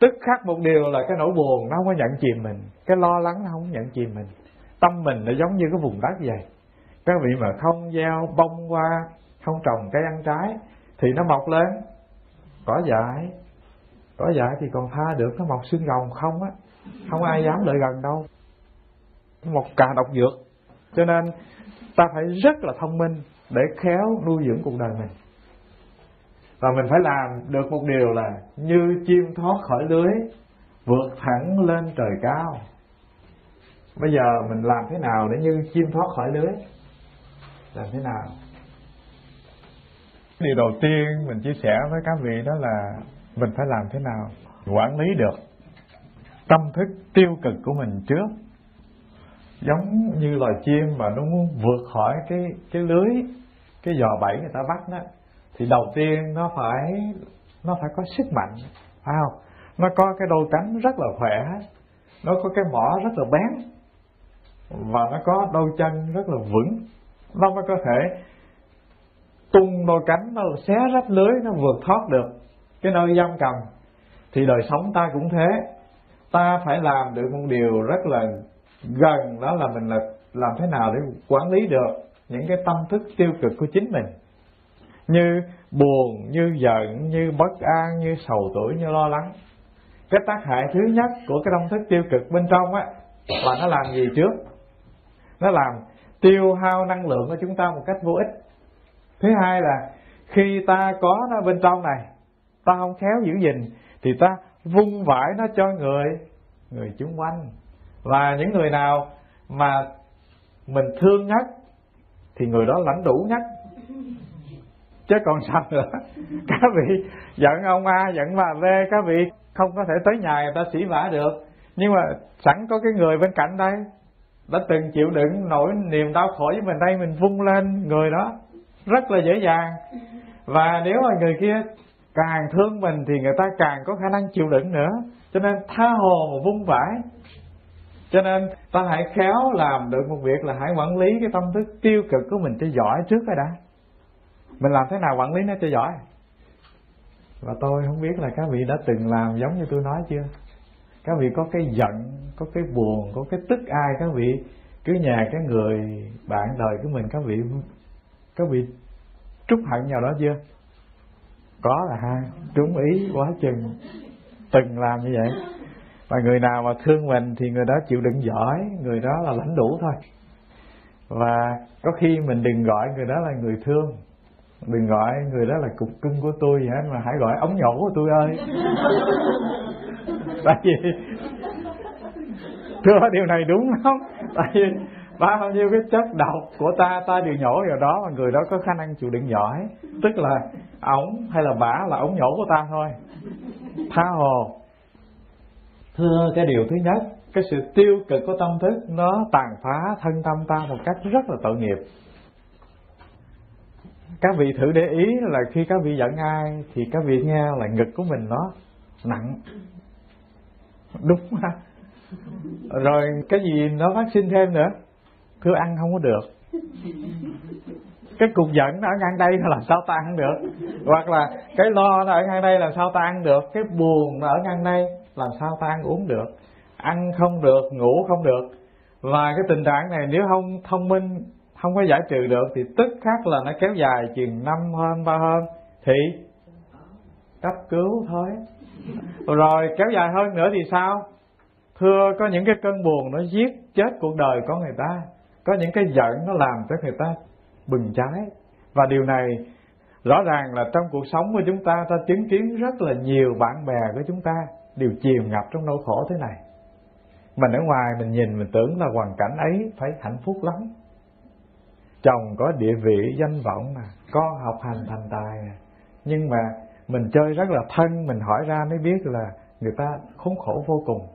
tức khắc một điều là cái nỗi buồn nó không có nhận chìm mình, cái lo lắng nó không nhận chìm mình. Tâm mình nó giống như cái vùng đất vậy. Các vị mà không gieo bông hoa, không trồng cây ăn trái thì nó mọc lên. Cỏ dại cỏ dại thì còn tha được, nó mọc xương rồng không á. Không ai dám lại gần đâu. Một cà độc dược. Cho nên ta phải rất là thông minh để khéo nuôi dưỡng cuộc đời mình và mình phải làm được một điều là như chim thoát khỏi lưới, vượt thẳng lên trời cao. Bây giờ mình làm thế nào để như chim thoát khỏi lưới? Làm thế nào? Điều đầu tiên mình chia sẻ với các vị đó là mình phải làm thế nào? Quản lý được tâm thức tiêu cực của mình trước. Giống như loài chim mà nó muốn vượt khỏi cái cái lưới, cái giò bẫy người ta bắt đó thì đầu tiên nó phải nó phải có sức mạnh, phải không? Nó có cái đôi cánh rất là khỏe, nó có cái mỏ rất là bén, và nó có đôi chân rất là vững. Nó mới có thể tung đôi cánh nó xé rách lưới, nó vượt thoát được cái nơi giam cầm. Thì đời sống ta cũng thế. Ta phải làm được một điều rất là gần, đó là mình là làm thế nào để quản lý được những cái tâm thức tiêu cực của chính mình như buồn, như giận, như bất an, như sầu tuổi, như lo lắng. Cái tác hại thứ nhất của cái tâm thức tiêu cực bên trong á, là nó làm gì trước? Nó làm tiêu hao năng lượng của chúng ta một cách vô ích. Thứ hai là khi ta có nó bên trong này, ta không khéo giữ gìn, thì ta vung vãi nó cho người người chung quanh. Và những người nào mà mình thương nhất, thì người đó lãnh đủ nhất chứ còn sao nữa? Các vị giận ông a giận bà v các vị không có thể tới nhà người ta xỉ vả được. Nhưng mà sẵn có cái người bên cạnh đây đã từng chịu đựng nỗi niềm đau khổ với mình đây mình vung lên người đó. Rất là dễ dàng. Và nếu mà người kia càng thương mình thì người ta càng có khả năng chịu đựng nữa. Cho nên tha hồ mà vung vãi. Cho nên ta hãy khéo làm được một việc là hãy quản lý cái tâm thức tiêu cực của mình cho giỏi trước cái đã mình làm thế nào quản lý nó cho giỏi? Và tôi không biết là các vị đã từng làm giống như tôi nói chưa? Các vị có cái giận, có cái buồn, có cái tức ai các vị? Cứ nhà cái người bạn đời của mình, các vị các vị trút hận vào đó chưa? Có là ha, trúng ý quá chừng. Từng làm như vậy. Và người nào mà thương mình thì người đó chịu đựng giỏi, người đó là lãnh đủ thôi. Và có khi mình đừng gọi người đó là người thương đừng gọi người đó là cục cưng của tôi vậy mà hãy gọi ống nhổ của tôi ơi. Tại vì thưa, điều này đúng không tại vì bao nhiêu cái chất độc của ta ta đều nhổ vào đó, mà người đó có khả năng chịu đựng giỏi. Tức là ống hay là bả là ống nhổ của ta thôi. Tha hồ. Thưa, cái điều thứ nhất, cái sự tiêu cực của tâm thức, nó tàn phá thân tâm ta một cách rất là tội nghiệp các vị thử để ý là khi các vị giận ai thì các vị nghe là ngực của mình nó nặng. Đúng ha rồi cái gì nó phát sinh thêm nữa? Cứ ăn không có được. Cái cục giận nó ở ngang đây là làm sao ta ăn được? Hoặc là cái lo nó ở ngang đây làm sao ta ăn được? Cái buồn nó ở ngang đây làm sao ta ăn uống được? Ăn không được, ngủ không được. Và cái tình trạng này nếu không thông minh không có giải trừ được thì tức khắc là nó kéo dài chừng năm hơn, ba hơn. Thì cấp cứu thôi. Rồi, kéo dài hơn nữa thì sao? Thưa, có những cái cơn buồn nó giết chết cuộc đời của người ta. Có những cái giận nó làm cho người ta bừng cháy. Và điều này rõ ràng là trong cuộc sống của chúng ta ta chứng kiến rất là nhiều bạn bè của chúng ta đều chìm ngập trong nỗi khổ thế này. Mình ở ngoài mình nhìn, mình tưởng là hoàn cảnh ấy phải hạnh phúc lắm chồng có địa vị danh vọng nè con học hành thành tài nè nhưng mà mình chơi rất là thân, mình hỏi ra mới biết là người ta khốn khổ vô cùng.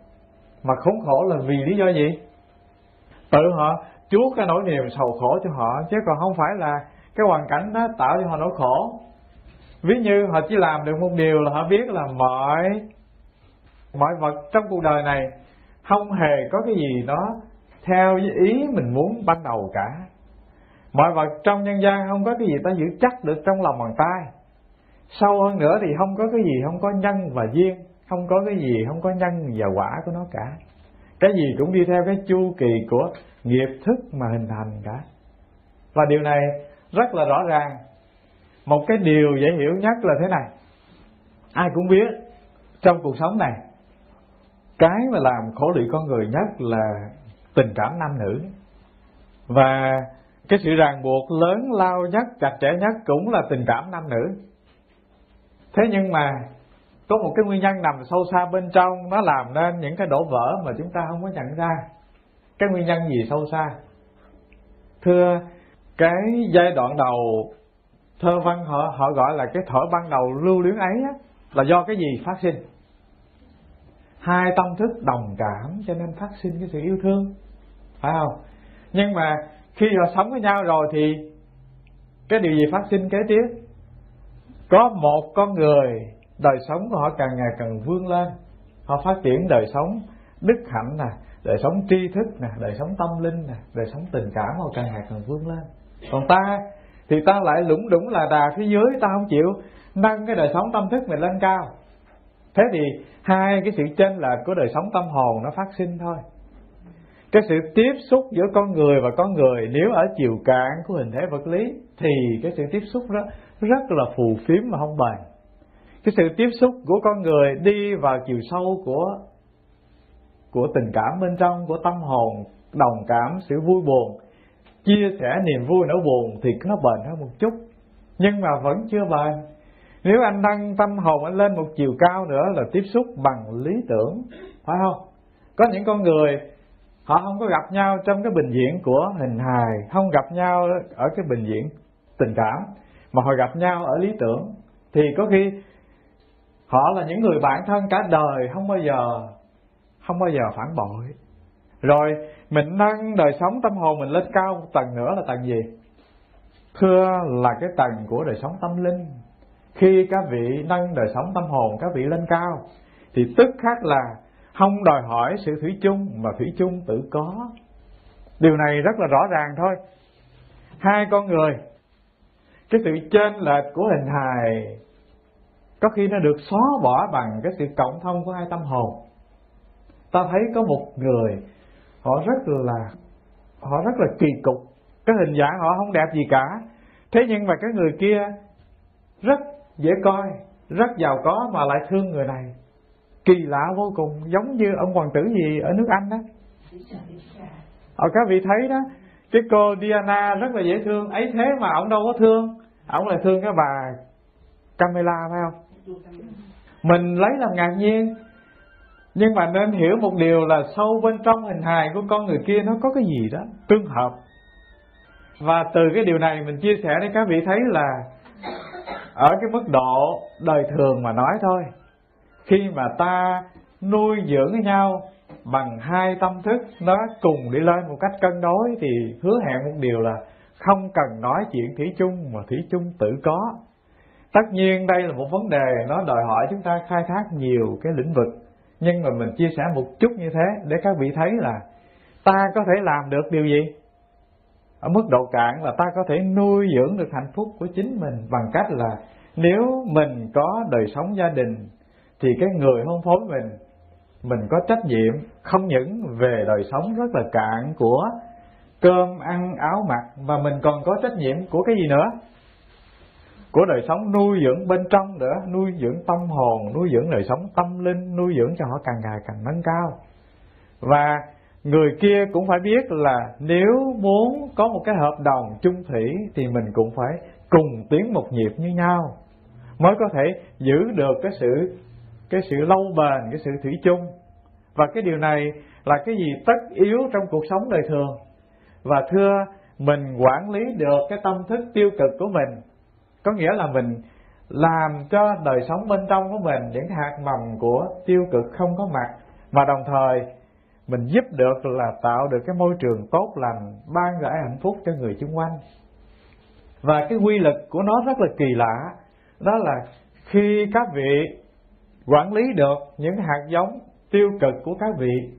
Mà khốn khổ là vì lý do gì? Tự họ chuốc cái nỗi niềm sầu khổ cho họ, chứ còn không phải là cái hoàn cảnh đó tạo cho họ nỗi khổ. Ví như họ chỉ làm được một điều là họ biết là mọi mọi vật trong cuộc đời này không hề có cái gì đó theo ý mình muốn ban đầu cả mọi vật trong nhân gian không có cái gì ta giữ chắc được trong lòng bàn tay. Sâu hơn nữa thì không có cái gì không có nhân và duyên, không có cái gì không có nhân và quả của nó cả. Cái gì cũng đi theo cái chu kỳ của nghiệp thức mà hình thành cả. Và điều này rất là rõ ràng. Một cái điều dễ hiểu nhất là thế này. Ai cũng biết trong cuộc sống này, cái mà làm khổ lụy con người nhất là tình cảm nam nữ. Và cái sự ràng buộc lớn lao nhất chặt chẽ nhất cũng là tình cảm nam nữ. Thế nhưng mà có một cái nguyên nhân nằm sâu xa bên trong nó làm nên những cái đổ vỡ mà chúng ta không có nhận ra. Cái nguyên nhân gì sâu xa? Thưa cái giai đoạn đầu thơ văn họ họ gọi là cái thở ban đầu lưu luyến ấy á, là do cái gì phát sinh? Hai tâm thức đồng cảm cho nên phát sinh cái sự yêu thương phải không? Nhưng mà khi họ sống với nhau rồi thì cái điều gì phát sinh kế tiếp? Có một con người, đời sống của họ càng ngày càng vươn lên. Họ phát triển đời sống đức hạnh nè, đời sống tri thức nè, đời sống tâm linh nè, đời sống tình cảm họ càng ngày càng vươn lên. Còn ta thì ta lại lũng đủng là đà phía dưới, ta không chịu nâng cái đời sống tâm thức mình lên cao. Thế thì hai cái sự chênh lệch của đời sống tâm hồn nó phát sinh thôi cái sự tiếp xúc giữa con người và con người nếu ở chiều cạn của hình thể vật lý thì cái sự tiếp xúc đó rất là phù phiếm mà không bền. Cái sự tiếp xúc của con người đi vào chiều sâu của của tình cảm bên trong, của tâm hồn, đồng cảm, sự vui buồn, chia sẻ niềm vui nỗi buồn thì nó bền hơn một chút, nhưng mà vẫn chưa bền. Nếu anh nâng tâm hồn anh lên một chiều cao nữa là tiếp xúc bằng lý tưởng, phải không? Có những con người họ không có gặp nhau trong cái bình diện của hình hài, không gặp nhau ở cái bình diện tình cảm. Mà họ gặp nhau ở lý tưởng. Thì có khi họ là những người bạn thân cả đời, không bao giờ, không bao giờ phản bội. Rồi, mình nâng đời sống tâm hồn mình lên cao một tầng nữa là tầng gì? Thưa là cái tầng của đời sống tâm linh. Khi các vị nâng đời sống tâm hồn, các vị lên cao, thì tức khắc là không đòi hỏi sự thủy chung, mà thủy chung tự có. Điều này rất là rõ ràng thôi. Hai con người, cái sự trên lệch của hình hài, có khi nó được xóa bỏ bằng cái sự cộng thông của hai tâm hồn. Ta thấy có một người, họ rất là, họ rất là kỳ cục. Cái hình dạng họ không đẹp gì cả. Thế nhưng mà cái người kia rất dễ coi, rất giàu có mà lại thương người này kỳ lạ vô cùng, giống như ông hoàng tử gì ở nước anh đó. Ở các vị thấy đó, cái cô Diana rất là dễ thương. Ấy thế mà ông đâu có thương. Ông lại thương cái bà Camilla, phải không? Mình lấy làm ngạc nhiên. Nhưng mà nên hiểu một điều là sâu bên trong hình hài của con người kia nó có cái gì đó tương hợp. Và từ cái điều này mình chia sẻ để các vị thấy là ở cái mức độ đời thường mà nói thôi khi mà ta nuôi dưỡng với nhau bằng hai tâm thức nó cùng đi lên một cách cân đối thì hứa hẹn một điều là không cần nói chuyện thủy chung mà thủy chung tự có. Tất nhiên đây là một vấn đề nó đòi hỏi chúng ta khai thác nhiều cái lĩnh vực, nhưng mà mình chia sẻ một chút như thế để các vị thấy là ta có thể làm được điều gì? Ở mức độ cạn là ta có thể nuôi dưỡng được hạnh phúc của chính mình bằng cách là nếu mình có đời sống gia đình thì cái người hôn phối mình mình có trách nhiệm không những về đời sống rất là cạn của cơm, ăn, áo, mặc, mà mình còn có trách nhiệm của cái gì nữa? Của đời sống nuôi dưỡng bên trong nữa, nuôi dưỡng tâm hồn, nuôi dưỡng đời sống tâm linh, nuôi dưỡng cho họ càng ngày càng nâng cao. Và người kia cũng phải biết là nếu muốn có một cái hợp đồng chung thủy thì mình cũng phải cùng tiến một nhịp như nhau mới có thể giữ được cái sự cái sự lâu bền, cái sự thủy chung. Và cái điều này là cái gì tất yếu trong cuộc sống đời thường. Và thưa, mình quản lý được cái tâm thức tiêu cực của mình, có nghĩa là mình làm cho đời sống bên trong của mình những hạt mầm của tiêu cực không có mặt, mà đồng thời mình giúp được là tạo được cái môi trường tốt lành, ban rải hạnh phúc cho người xung quanh. Và cái quy luật của nó rất là kỳ lạ, đó là khi các vị quản lý được những hạt giống tiêu cực của các vị.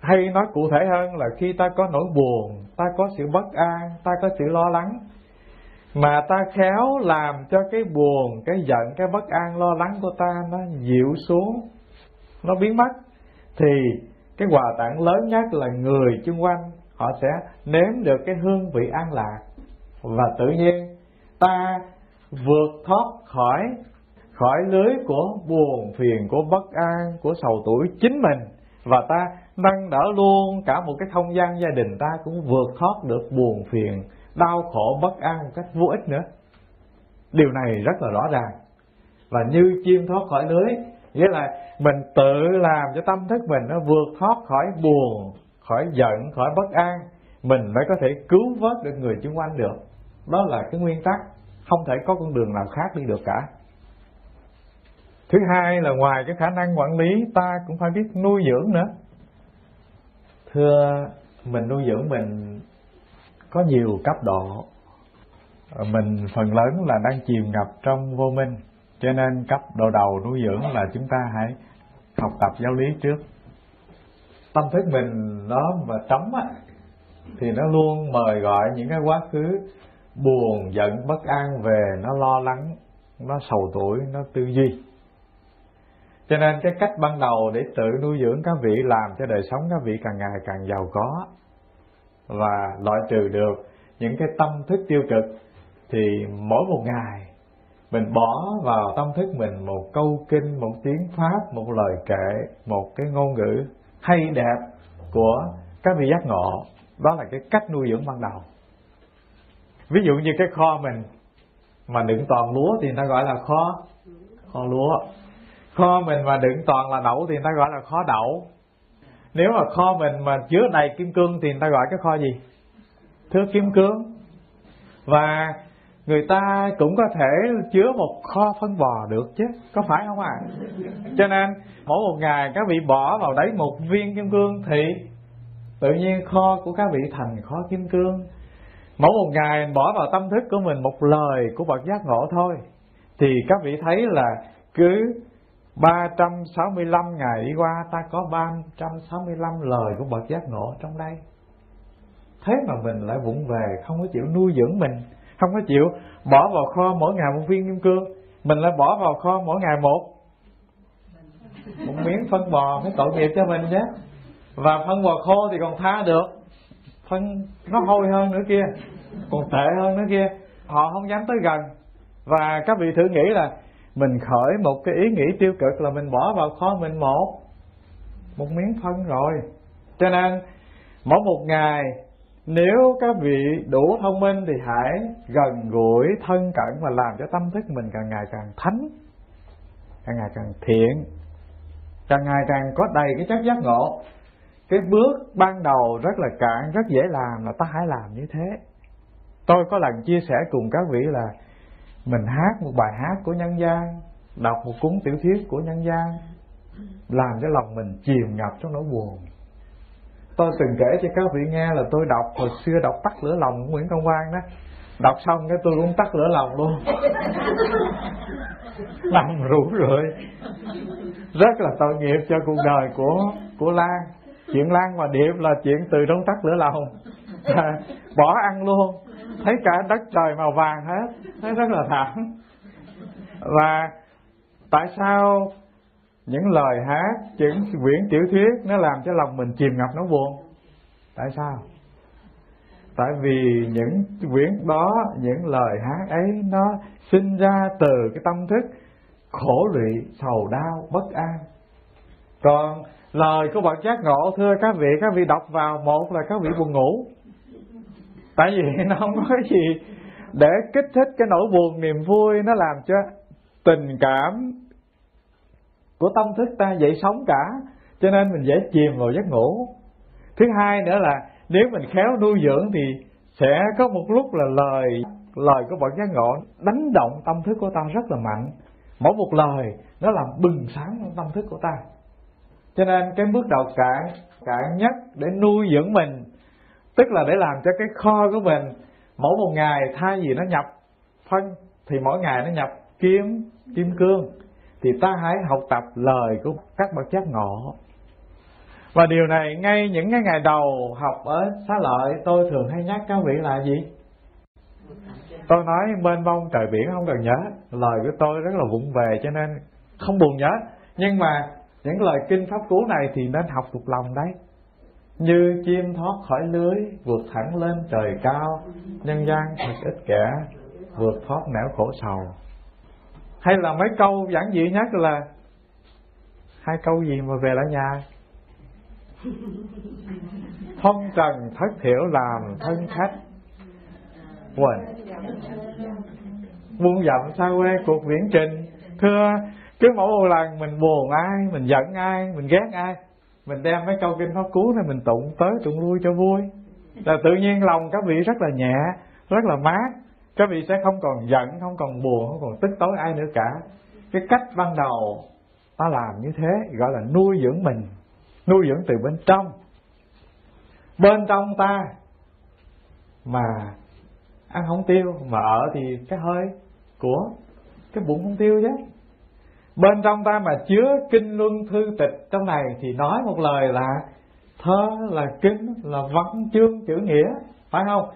Hay nói cụ thể hơn là khi ta có nỗi buồn, ta có sự bất an, ta có sự lo lắng, mà ta khéo làm cho cái buồn, cái giận, cái bất an, lo lắng của ta nó dịu xuống, nó biến mất, thì cái quà tặng lớn nhất là người xung quanh, họ sẽ nếm được cái hương vị an lạc. Và tự nhiên, ta vượt thoát khỏi khỏi lưới của buồn phiền, của bất an, của sầu tuổi chính mình. Và ta nâng đỡ luôn cả một cái không gian gia đình ta cũng vượt thoát được buồn phiền, đau khổ, bất an một cách vô ích nữa. Điều này rất là rõ ràng. Và như chim thoát khỏi lưới, nghĩa là mình tự làm cho tâm thức mình nó vượt thoát khỏi buồn, khỏi giận, khỏi bất an, mình mới có thể cứu vớt được người xung quanh được. Đó là cái nguyên tắc. Không thể có con đường nào khác đi được cả thứ hai là ngoài cái khả năng quản lý ta cũng phải biết nuôi dưỡng nữa. Thưa mình nuôi dưỡng mình có nhiều cấp độ. Mình phần lớn là đang chìm ngập trong vô minh cho nên cấp độ đầu nuôi dưỡng là chúng ta hãy học tập giáo lý trước. Tâm thức mình nó mà trống á thì nó luôn mời gọi những cái quá khứ buồn giận bất an về nó lo lắng nó sầu tuổi nó tư duy cho nên cái cách ban đầu để tự nuôi dưỡng các vị, làm cho đời sống các vị càng ngày càng giàu có. Và loại trừ được những cái tâm thức tiêu cực, thì mỗi một ngày mình bỏ vào tâm thức mình một câu kinh, một tiếng pháp, một lời kệ một cái ngôn ngữ hay đẹp của các vị giác ngộ. Đó là cái cách nuôi dưỡng ban đầu. Ví dụ như cái kho mình, mà đựng toàn lúa thì người ta gọi là kho kho lúa kho mình mà đựng toàn là đậu thì người ta gọi là kho đậu. Nếu mà kho mình mà chứa đầy kim cương thì người ta gọi cái kho gì? Thước kim cương. Và người ta cũng có thể chứa một kho phân bò được chứ, có phải không ạ? À? cho nên, mỗi một ngày các vị bỏ vào đấy một viên kim cương thì tự nhiên kho của các vị thành kho kim cương. Mỗi một ngày bỏ vào tâm thức của mình một lời của bậc giác ngộ thôi, thì các vị thấy là cứ 365 ngày đi qua, ta có 365 lời của bậc giác ngộ trong đây. Thế mà mình lại vụng về, không có chịu nuôi dưỡng mình, không có chịu bỏ vào kho mỗi ngày một viên kim cương, mình lại bỏ vào kho mỗi ngày một. Một miếng phân bò cái tội nghiệp cho mình chứ và phân bò khô thì còn tha được. Phân nó hôi hơn nữa kia, còn tệ hơn nữa kia. Họ không dám tới gần. Và các vị thử nghĩ là mình khởi một cái ý nghĩ tiêu cực là mình bỏ vào kho mình một một miếng phân rồi. Cho nên, mỗi một ngày, nếu các vị đủ thông minh thì hãy gần gũi thân cận và làm cho tâm thức mình càng ngày càng thánh, càng ngày càng thiện, càng ngày càng có đầy cái chất giác ngộ. Cái bước ban đầu rất là cạn, rất dễ làm là ta hãy làm như thế. Tôi có lần chia sẻ cùng các vị là mình hát một bài hát của nhân gian đọc một cuốn tiểu thuyết của nhân gian làm cho lòng mình chìm ngập trong nỗi buồn. Tôi từng kể cho các vị nghe là tôi đọc hồi xưa đọc tắt lửa lòng của nguyễn công quang đó. Đọc xong cái tôi cũng tắt lửa lòng luôn. Nằm rủ rượi. Rất là tội nghiệp cho cuộc đời của của lan. Chuyện lan và điệp là chuyện từ trong tắt lửa lòng bỏ ăn luôn. Thấy cả đất trời màu vàng hết. Thấy rất là thảm và tại sao những lời hát, những quyển tiểu thuyết nó làm cho lòng mình chìm ngập, nó buồn? Tại sao? Tại vì những quyển đó, những lời hát ấy, nó sinh ra từ cái tâm thức khổ lụy, sầu đau, bất an. Còn lời của bậc giác ngộ, thưa các vị các vị đọc vào, một là các vị buồn ngủ tại vì nó không có cái gì để kích thích cái nỗi buồn niềm vui, nó làm cho tình cảm của tâm thức ta dậy sống cả. Cho nên mình dễ chìm vào giấc ngủ. Thứ hai nữa là nếu mình khéo nuôi dưỡng thì sẽ có một lúc là lời lời của bọn giác ngộ đánh động tâm thức của ta rất là mạnh. Mỗi một lời nó làm bừng sáng tâm thức của ta. Cho nên cái bước đầu cạn cạn nhất để nuôi dưỡng mình tức là để làm cho cái kho của mình, mỗi một ngày thay vì nó nhập phân, thì mỗi ngày nó nhập kim kim cương, thì ta hãy học tập lời của các bậc giác ngộ. Và điều này ngay những cái ngày đầu học ở xá lợi, tôi thường hay nhắc các vị là gì? Tôi nói mênh mông trời biển không cần nhớ, lời của tôi rất là vụng về cho nên không buồn nhớ. Nhưng mà những lời kinh pháp cú này thì nên học thuộc lòng đấy như chim thoát khỏi lưới, vượt thẳng lên trời cao, nhân gian thật ít kẻ, vượt thoát nẻo khổ sầu. Hay là mấy câu giản dị nhất là, hai câu gì mà về lại nhà? Phong trần thất thiểu làm thân khách. Quên. Buông dặm xa quê cuộc viễn trình. Thưa, cứ mỗi một lần mình buồn ai, mình giận ai, mình ghét ai mình đem mấy câu kinh pháp cú này mình tụng tới tụng lui cho vui. Là tự nhiên lòng các vị rất là nhẹ, rất là mát. Các vị sẽ không còn giận, không còn buồn, không còn tức tối ai nữa cả. Cái cách ban đầu, ta làm như thế, gọi là nuôi dưỡng mình, nuôi dưỡng từ bên trong. Bên trong ta mà ăn không tiêu, mà ở thì cái hơi của cái bụng không tiêu chứ bên trong ta mà chứa kinh luân thư tịch trong này thì nói một lời là thơ, là kinh là văn chương chữ nghĩa, phải không?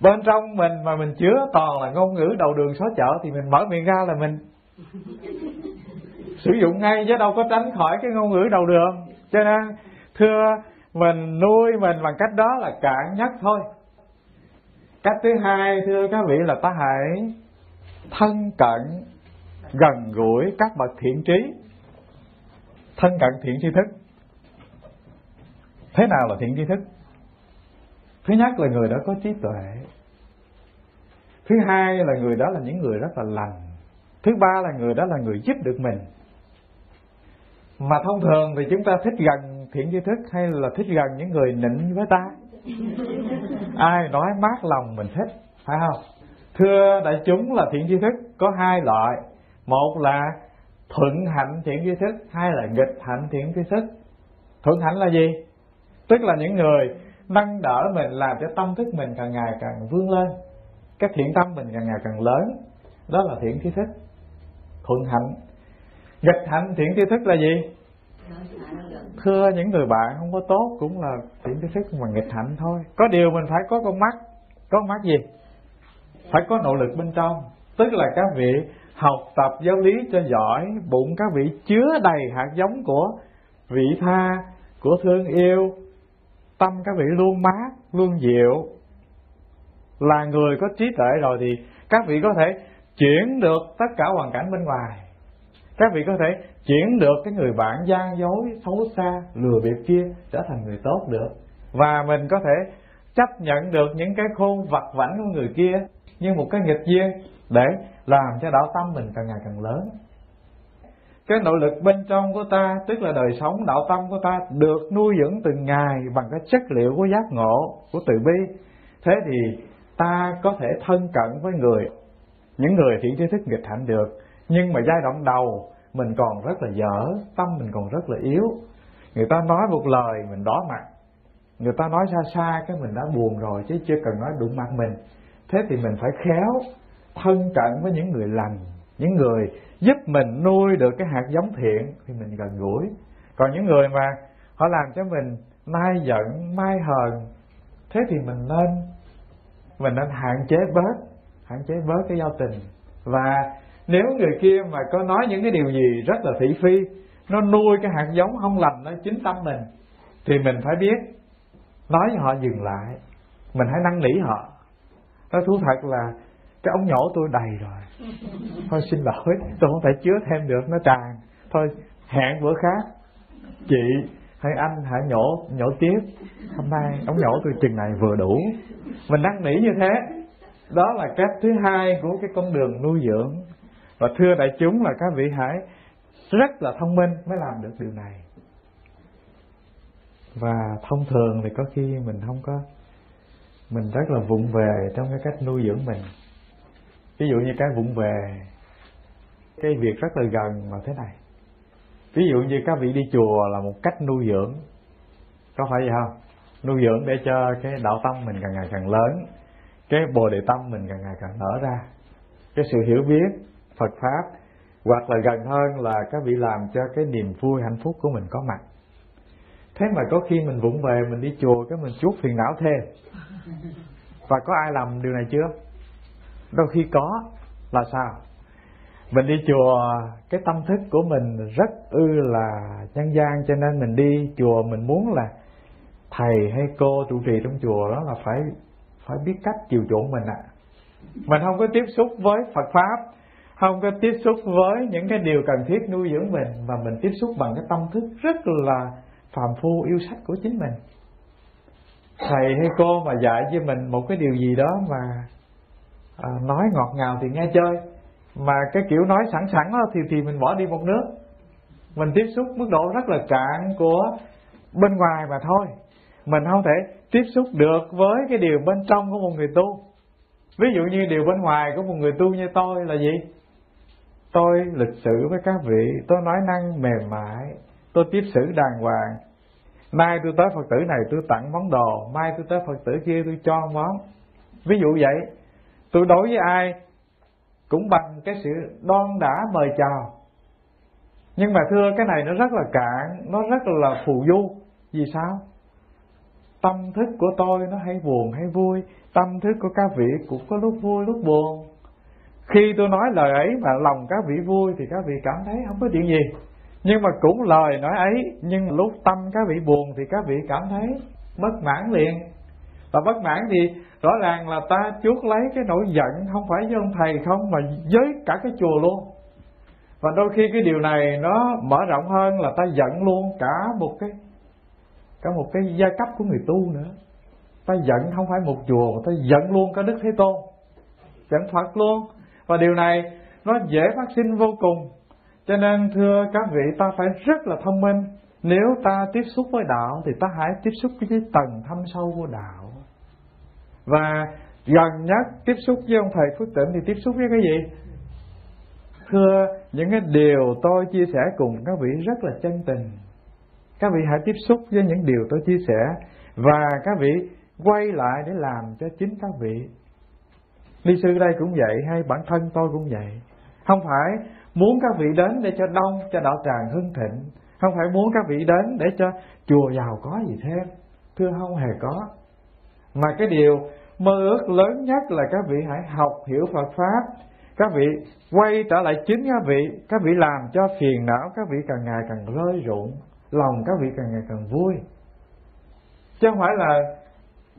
Bên trong mình mà mình chứa toàn là ngôn ngữ đầu đường xó chợ thì mình mở miệng ra là mình sử dụng ngay chứ đâu có tránh khỏi cái ngôn ngữ đầu đường. Cho nên, thưa mình, nuôi mình bằng cách đó là cạn nhất thôi. Cách thứ hai, thưa các vị, là ta hãy thân cận gần gũi các bậc thiện trí, thân cận thiện tri thức. Thế nào là thiện tri thức? Thứ nhất là người đó có trí tuệ. Thứ hai là người đó là những người rất là lành. Thứ ba là người đó là người giúp được mình. Mà thông thường thì chúng ta thích gần thiện tri thức hay là thích gần những người nịnh với ta? Ai nói mát lòng mình thích, phải không? Thưa đại chúng là thiện tri thức có hai loại một là thuận hạnh thiện tri thức hai là nghịch hạnh thiện tri thức thuận hạnh là gì? Tức là những người nâng đỡ mình, làm cho tâm thức mình càng ngày càng vươn lên. Cái thiện tâm mình càng ngày càng lớn, đó là thiện tri thức thuận hạnh. Nghịch hạnh thiện tri thức là gì? Thưa những người bạn không có tốt cũng là thiện tri thức mà nghịch hạnh thôi. Có điều mình phải có con mắt. Có mắt gì? Phải có nỗ lực bên trong. Tức là các vị học tập giáo lý cho giỏi, bụng các vị chứa đầy hạt giống của vị tha, của thương yêu. Tâm các vị luôn mát, luôn dịu. Là người có trí tuệ rồi thì các vị có thể chuyển được tất cả hoàn cảnh bên ngoài. Các vị có thể chuyển được cái người bạn gian dối, xấu xa, lừa bịp kia, trở thành người tốt được. Và mình có thể chấp nhận được những cái khôn vặt vảnh của người kia như một cái nghịch duyên để làm cho đạo tâm mình càng ngày càng lớn. Cái nội lực bên trong của ta, tức là đời sống đạo tâm của ta, được nuôi dưỡng từng ngày bằng cái chất liệu của giác ngộ, của từ bi. Thế thì ta có thể thân cận với người, những người thiện tri thức nghịch hạnh được. Nhưng mà giai đoạn đầu, mình còn rất là dở, tâm mình còn rất là yếu. Người ta nói một lời, mình đỏ mặt. Người ta nói xa xa, cái mình đã buồn rồi, chứ chưa cần nói đụng mặt mình. Thế thì mình phải khéo thân cận với những người lành, những người giúp mình nuôi được cái hạt giống thiện thì mình gần gũi. Còn những người mà họ làm cho mình mai giận, mai hờn, thế thì mình nên mình nên hạn chế bớt, hạn chế bớt cái giao tình. Và nếu người kia mà có nói những cái điều gì rất là thị phi, nó nuôi cái hạt giống không lành nó chính tâm mình, thì mình phải biết nói với họ dừng lại, mình hãy năn nỉ họ. Nói thú thật là cái ống nhổ tôi đầy rồi. Thôi xin lỗi, tôi không thể chứa thêm được, nó tràn. Thôi, hẹn bữa khác. Chị hay anh hãy nhổ nhổ tiếp. Hôm nay ống nhổ tôi chừng này vừa đủ. Mình năn nỉ như thế. Đó là cách thứ hai của cái con đường nuôi dưỡng. Và thưa đại chúng là các vị hãy rất là thông minh mới làm được điều này. Và thông thường thì có khi mình không có, mình rất là vụng về trong cái cách nuôi dưỡng mình ví dụ như cái vụng về, cái việc rất là gần mà thế này. Ví dụ như các vị đi chùa là một cách nuôi dưỡng, có phải vậy không? Nuôi dưỡng để cho cái đạo tâm mình càng ngày càng lớn, cái bồ đề tâm mình càng ngày càng nở ra. Cái sự hiểu biết Phật pháp hoặc là gần hơn là các vị làm cho cái niềm vui, hạnh phúc của mình có mặt. Thế mà có khi mình vụng về, mình đi chùa cái mình chút phiền não thêm. Và có ai làm điều này chưa? Đôi khi có, là sao mình đi chùa, cái tâm thức của mình rất ư là nhân gian, cho nên mình đi chùa mình muốn là thầy hay cô trụ trì trong chùa đó là phải phải biết cách chiều chuộng mình ạ à. mình không có tiếp xúc với Phật pháp, không có tiếp xúc với những cái điều cần thiết nuôi dưỡng mình và mình tiếp xúc bằng cái tâm thức rất là phàm phu, yêu sách của chính mình thầy hay cô mà dạy cho mình một cái điều gì đó mà à, nói ngọt ngào thì nghe chơi. Mà cái kiểu nói sẵn sẵn đó thì thì mình bỏ đi một nước. Mình tiếp xúc mức độ rất là cạn của bên ngoài mà thôi. Mình không thể tiếp xúc được với cái điều bên trong của một người tu. Ví dụ như điều bên ngoài của một người tu như tôi là gì? Tôi lịch sự với các vị tôi nói năng mềm mại tôi tiếp xử đàng hoàng. Nay tôi tới phật tử này tôi tặng món đồ mai tôi tới phật tử kia tôi cho món. Ví dụ vậy tôi đối với ai cũng bằng cái sự đon đã mời chào. Nhưng mà thưa, cái này nó rất là cạn, nó rất là phù du. Vì sao? Tâm thức của tôi nó hay buồn hay vui, tâm thức của các vị cũng có lúc vui lúc buồn. Khi tôi nói lời ấy mà lòng các vị vui thì các vị cảm thấy không có chuyện gì. Nhưng mà cũng lời nói ấy, nhưng lúc tâm các vị buồn thì các vị cảm thấy bất mãn liền. Và bất mãn thì rõ ràng là ta chuốc lấy cái nỗi giận, không phải với ông thầy không, mà với cả cái chùa luôn. Và đôi khi cái điều này nó mở rộng hơn là ta giận luôn cả một cái, cả một cái giai cấp của người tu nữa. Ta giận không phải một chùa, mà ta giận luôn cả đức thế tôn. Giận phật luôn. Và điều này nó dễ phát sinh vô cùng. Cho nên, thưa các vị, ta phải rất là thông minh. Nếu ta tiếp xúc với đạo thì ta hãy tiếp xúc với tầng thâm sâu của đạo và gần nhất tiếp xúc với ông thầy phước tỉnh thì tiếp xúc với cái gì? Thưa, những cái điều tôi chia sẻ cùng các vị rất là chân tình. Các vị hãy tiếp xúc với những điều tôi chia sẻ và các vị quay lại để làm cho chính các vị. Ni sư đây cũng vậy, hay bản thân tôi cũng vậy. Không phải muốn các vị đến để cho đông, cho đạo tràng hưng thịnh. Không phải muốn các vị đến để cho chùa giàu có gì thêm. Thưa, không hề có mà cái điều mơ ước lớn nhất là các vị hãy học hiểu Phật pháp. Các vị quay trở lại chính các vị các vị làm cho phiền não các vị càng ngày càng rơi rụng, lòng các vị càng ngày càng vui. Chứ không phải là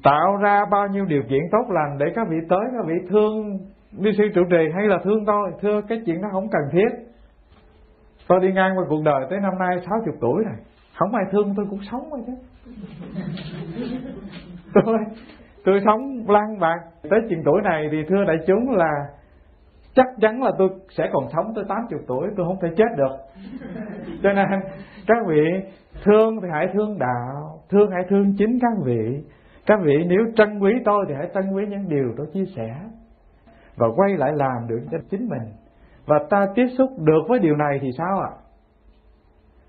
tạo ra bao nhiêu điều kiện tốt lành để các vị tới, các vị thương đi sư trụ trì hay là thương tôi, thưa cái chuyện đó không cần thiết. Tôi đi ngang qua cuộc đời tới năm nay 60 tuổi rồi, không ai thương tôi cũng sống rồi chứ tôi tôi sống lang bạc. Tới chuyện tuổi này thì thưa đại chúng là chắc chắn là tôi sẽ còn sống tới 80 tuổi, tôi không thể chết được. Cho nên các vị thương thì hãy thương đạo, thương hãy thương chính các vị. Các vị nếu trân quý tôi thì hãy trân quý những điều tôi chia sẻ và quay lại làm được cho chính mình. Và ta tiếp xúc được với điều này thì sao ạ?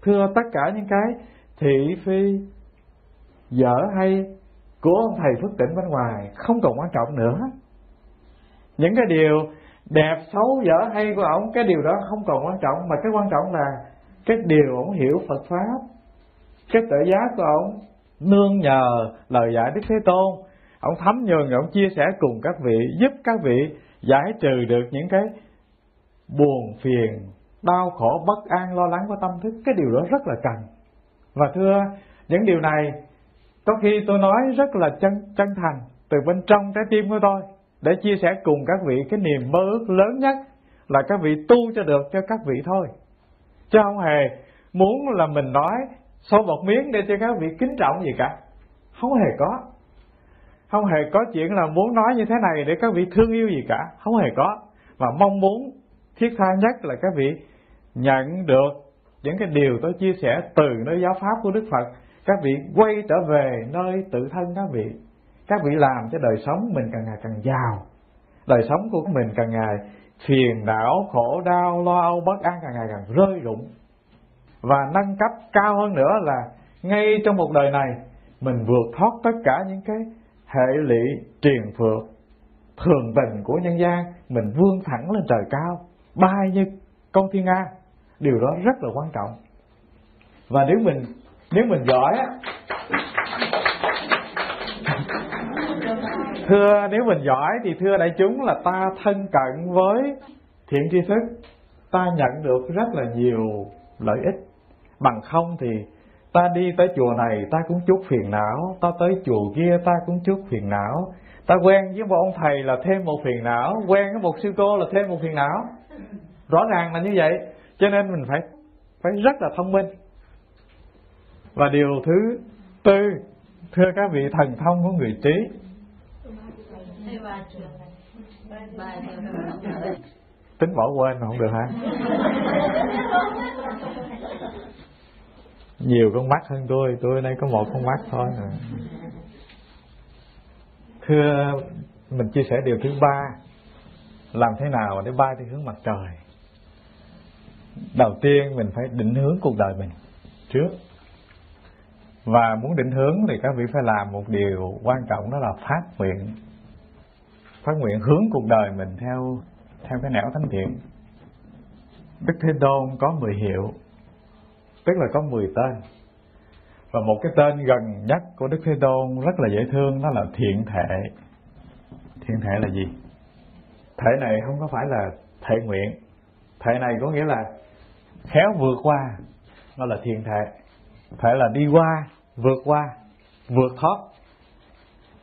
Thưa tất cả những cái thị phi, dở hay của ông thầy phước tỉnh bên ngoài không còn quan trọng nữa. Những cái điều đẹp, xấu, dở, hay của ông cái điều đó không còn quan trọng, mà cái quan trọng là cái điều ông hiểu Phật pháp. Cái tự giá của ông nương nhờ lời giải Đức Thế Tôn. Ông thấm nhường ông chia sẻ cùng các vị, giúp các vị giải trừ được những cái buồn, phiền, đau khổ, bất an, lo lắng của tâm thức. Cái điều đó rất là cần. Và thưa, những điều này có khi tôi nói rất là chân chân thành, từ bên trong trái tim của tôi, để chia sẻ cùng các vị cái niềm mơ ước lớn nhất là các vị tu cho được cho các vị thôi. Chứ không hề muốn là mình nói sâu một miếng để cho các vị kính trọng gì cả. Không hề có. Không hề có chuyện là muốn nói như thế này để các vị thương yêu gì cả. Không hề có. Mà mong muốn thiết tha nhất là các vị nhận được những cái điều tôi chia sẻ từ nơi giáo pháp của Đức Phật các vị quay trở về nơi tự thân các vị. Các vị làm cho đời sống mình càng ngày càng giàu. Đời sống của mình càng ngày phiền não, khổ đau, lo âu, bất an càng ngày càng rơi rụng. Và nâng cấp cao hơn nữa là ngay trong một đời này, mình vượt thoát tất cả những cái hệ lụy, triền phược, thường tình của nhân gian. Mình vươn thẳng lên trời cao, bay như con thiên nga điều đó rất là quan trọng. Và nếu mình nếu mình giỏi á. Thưa, nếu mình giỏi thì thưa đại chúng là ta thân cận với thiện tri thức. Ta nhận được rất là nhiều lợi ích. Bằng không thì ta đi tới chùa này ta cũng chút phiền não, ta tới chùa kia ta cũng chút phiền não. Ta quen với một ông thầy là thêm một phiền não, quen với một sư cô là thêm một phiền não. Rõ ràng là như vậy, cho nên mình phải phải rất là thông minh và điều thứ tư, thưa các vị thần thông của người trí. Tính bỏ quên mà không được hả? Nhiều con mắt hơn tôi tôi nay có một con mắt thôi à. thưa, mình chia sẻ điều thứ ba. Làm thế nào để bay theo hướng mặt trời? Đầu tiên, mình phải định hướng cuộc đời mình trước và muốn định hướng thì các vị phải làm một điều quan trọng, đó là phát nguyện. Phát nguyện hướng cuộc đời mình theo theo cái nẻo thánh thiện. Đức Thế Tôn có 10 hiệu, tức là có 10 tên. Và một cái tên gần nhất của Đức Thế Tôn rất là dễ thương, đó là thiện thể. Thiện thể là gì? Thể này không có phải là thể nguyện. Thể này có nghĩa là khéo vượt qua, nó là thiện thể. Thể là đi qua vượt qua, vượt thoát.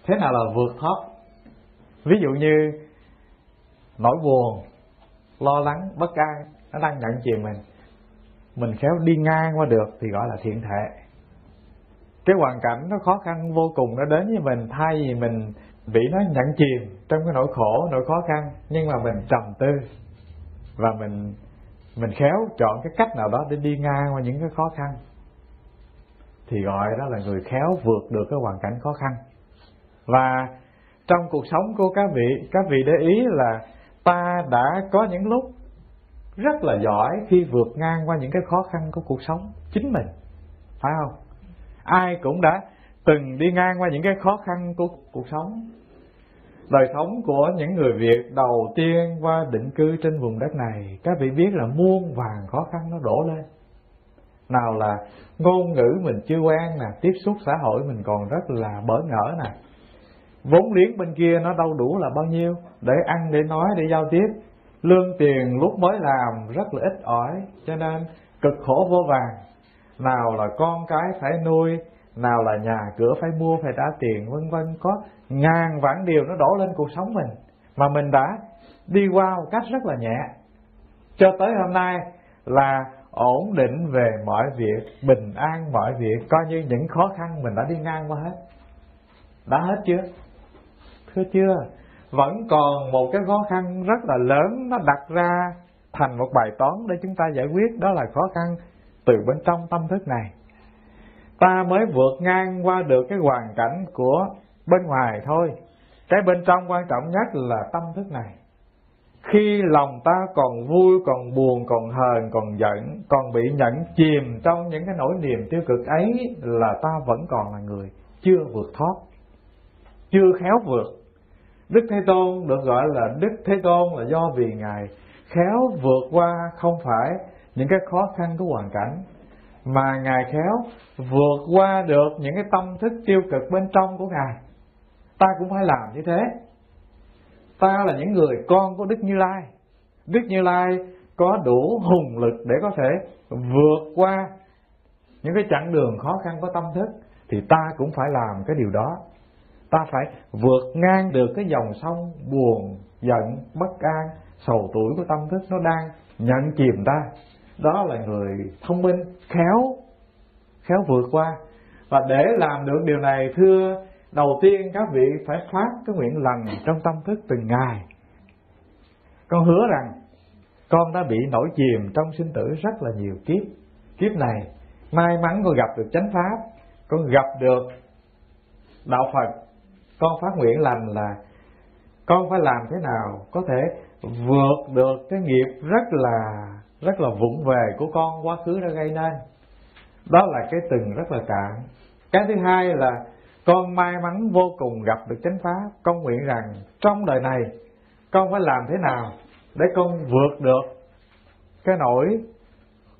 Thế nào là vượt thoát? Ví dụ như nỗi buồn, lo lắng, bất an, nó đang nhận chìm mình. Mình khéo đi ngang qua được thì gọi là thiện thể. Cái hoàn cảnh nó khó khăn vô cùng, nó đến với mình, thay vì mình bị nó nhận chìm trong cái nỗi khổ, nỗi khó khăn, nhưng mà mình trầm tư. Và mình mình khéo chọn cái cách nào đó để đi ngang qua những cái khó khăn thì gọi đó là người khéo vượt được cái hoàn cảnh khó khăn. Và trong cuộc sống của các vị các vị để ý là ta đã có những lúc rất là giỏi khi vượt ngang qua những cái khó khăn của cuộc sống chính mình, phải không? Ai cũng đã từng đi ngang qua những cái khó khăn của cuộc sống. Đời sống của những người Việt đầu tiên qua định cư trên vùng đất này, các vị biết là muôn vàng khó khăn nó đổ lên nào là ngôn ngữ mình chưa quen nè, tiếp xúc xã hội mình còn rất là bỡ ngỡ nè. Vốn liếng bên kia nó đâu đủ là bao nhiêu, để ăn, để nói, để giao tiếp. Lương tiền lúc mới làm rất là ít ỏi, cho nên cực khổ vô vàng nào là con cái phải nuôi, nào là nhà cửa phải mua, phải trả tiền, vân vân, có ngàn vạn điều nó đổ lên cuộc sống mình. Mà mình đã đi qua một cách rất là nhẹ. Cho tới hôm nay là ổn định về mọi việc, bình an mọi việc, coi như những khó khăn mình đã đi ngang qua hết. Đã hết chưa? Thưa chưa? Vẫn còn một cái khó khăn rất là lớn nó đặt ra thành một bài toán để chúng ta giải quyết, đó là khó khăn từ bên trong tâm thức này. Ta mới vượt ngang qua được cái hoàn cảnh của bên ngoài thôi. Cái bên trong quan trọng nhất là tâm thức này khi lòng ta còn vui, còn buồn, còn hờn, còn giận, còn bị nhẫn chìm trong những cái nỗi niềm tiêu cực ấy là ta vẫn còn là người chưa vượt thoát, chưa khéo vượt. Đức thế tôn được gọi là đức thế tôn là do vì ngài khéo vượt qua không phải những cái khó khăn của hoàn cảnh, mà ngài khéo vượt qua được những cái tâm thức tiêu cực bên trong của ngài. Ta cũng phải làm như thế ta là những người con của đức như lai. Đức như lai có đủ hùng lực để có thể vượt qua những cái chặng đường khó khăn của tâm thức, thì ta cũng phải làm cái điều đó. Ta phải vượt ngang được cái dòng sông buồn, giận, bất an, sầu tuổi của tâm thức nó đang nhận chìm ta. Đó là người thông minh, khéo khéo vượt qua. Và để làm được điều này, thưa đầu tiên các vị phải phát cái nguyện lành trong tâm thức từng ngày con hứa rằng, con đã bị nổi chìm trong sinh tử rất là nhiều kiếp. Kiếp này, may mắn con gặp được chánh pháp, con gặp được đạo phật. Con phát nguyện lành là con phải làm thế nào có thể vượt được cái nghiệp rất là rất là vụng về của con quá khứ đã gây nên. Đó là cái từng rất là cạn. Cái thứ hai là con may mắn vô cùng gặp được chánh pháp. Con nguyện rằng trong đời này, con phải làm thế nào để con vượt được cái nỗi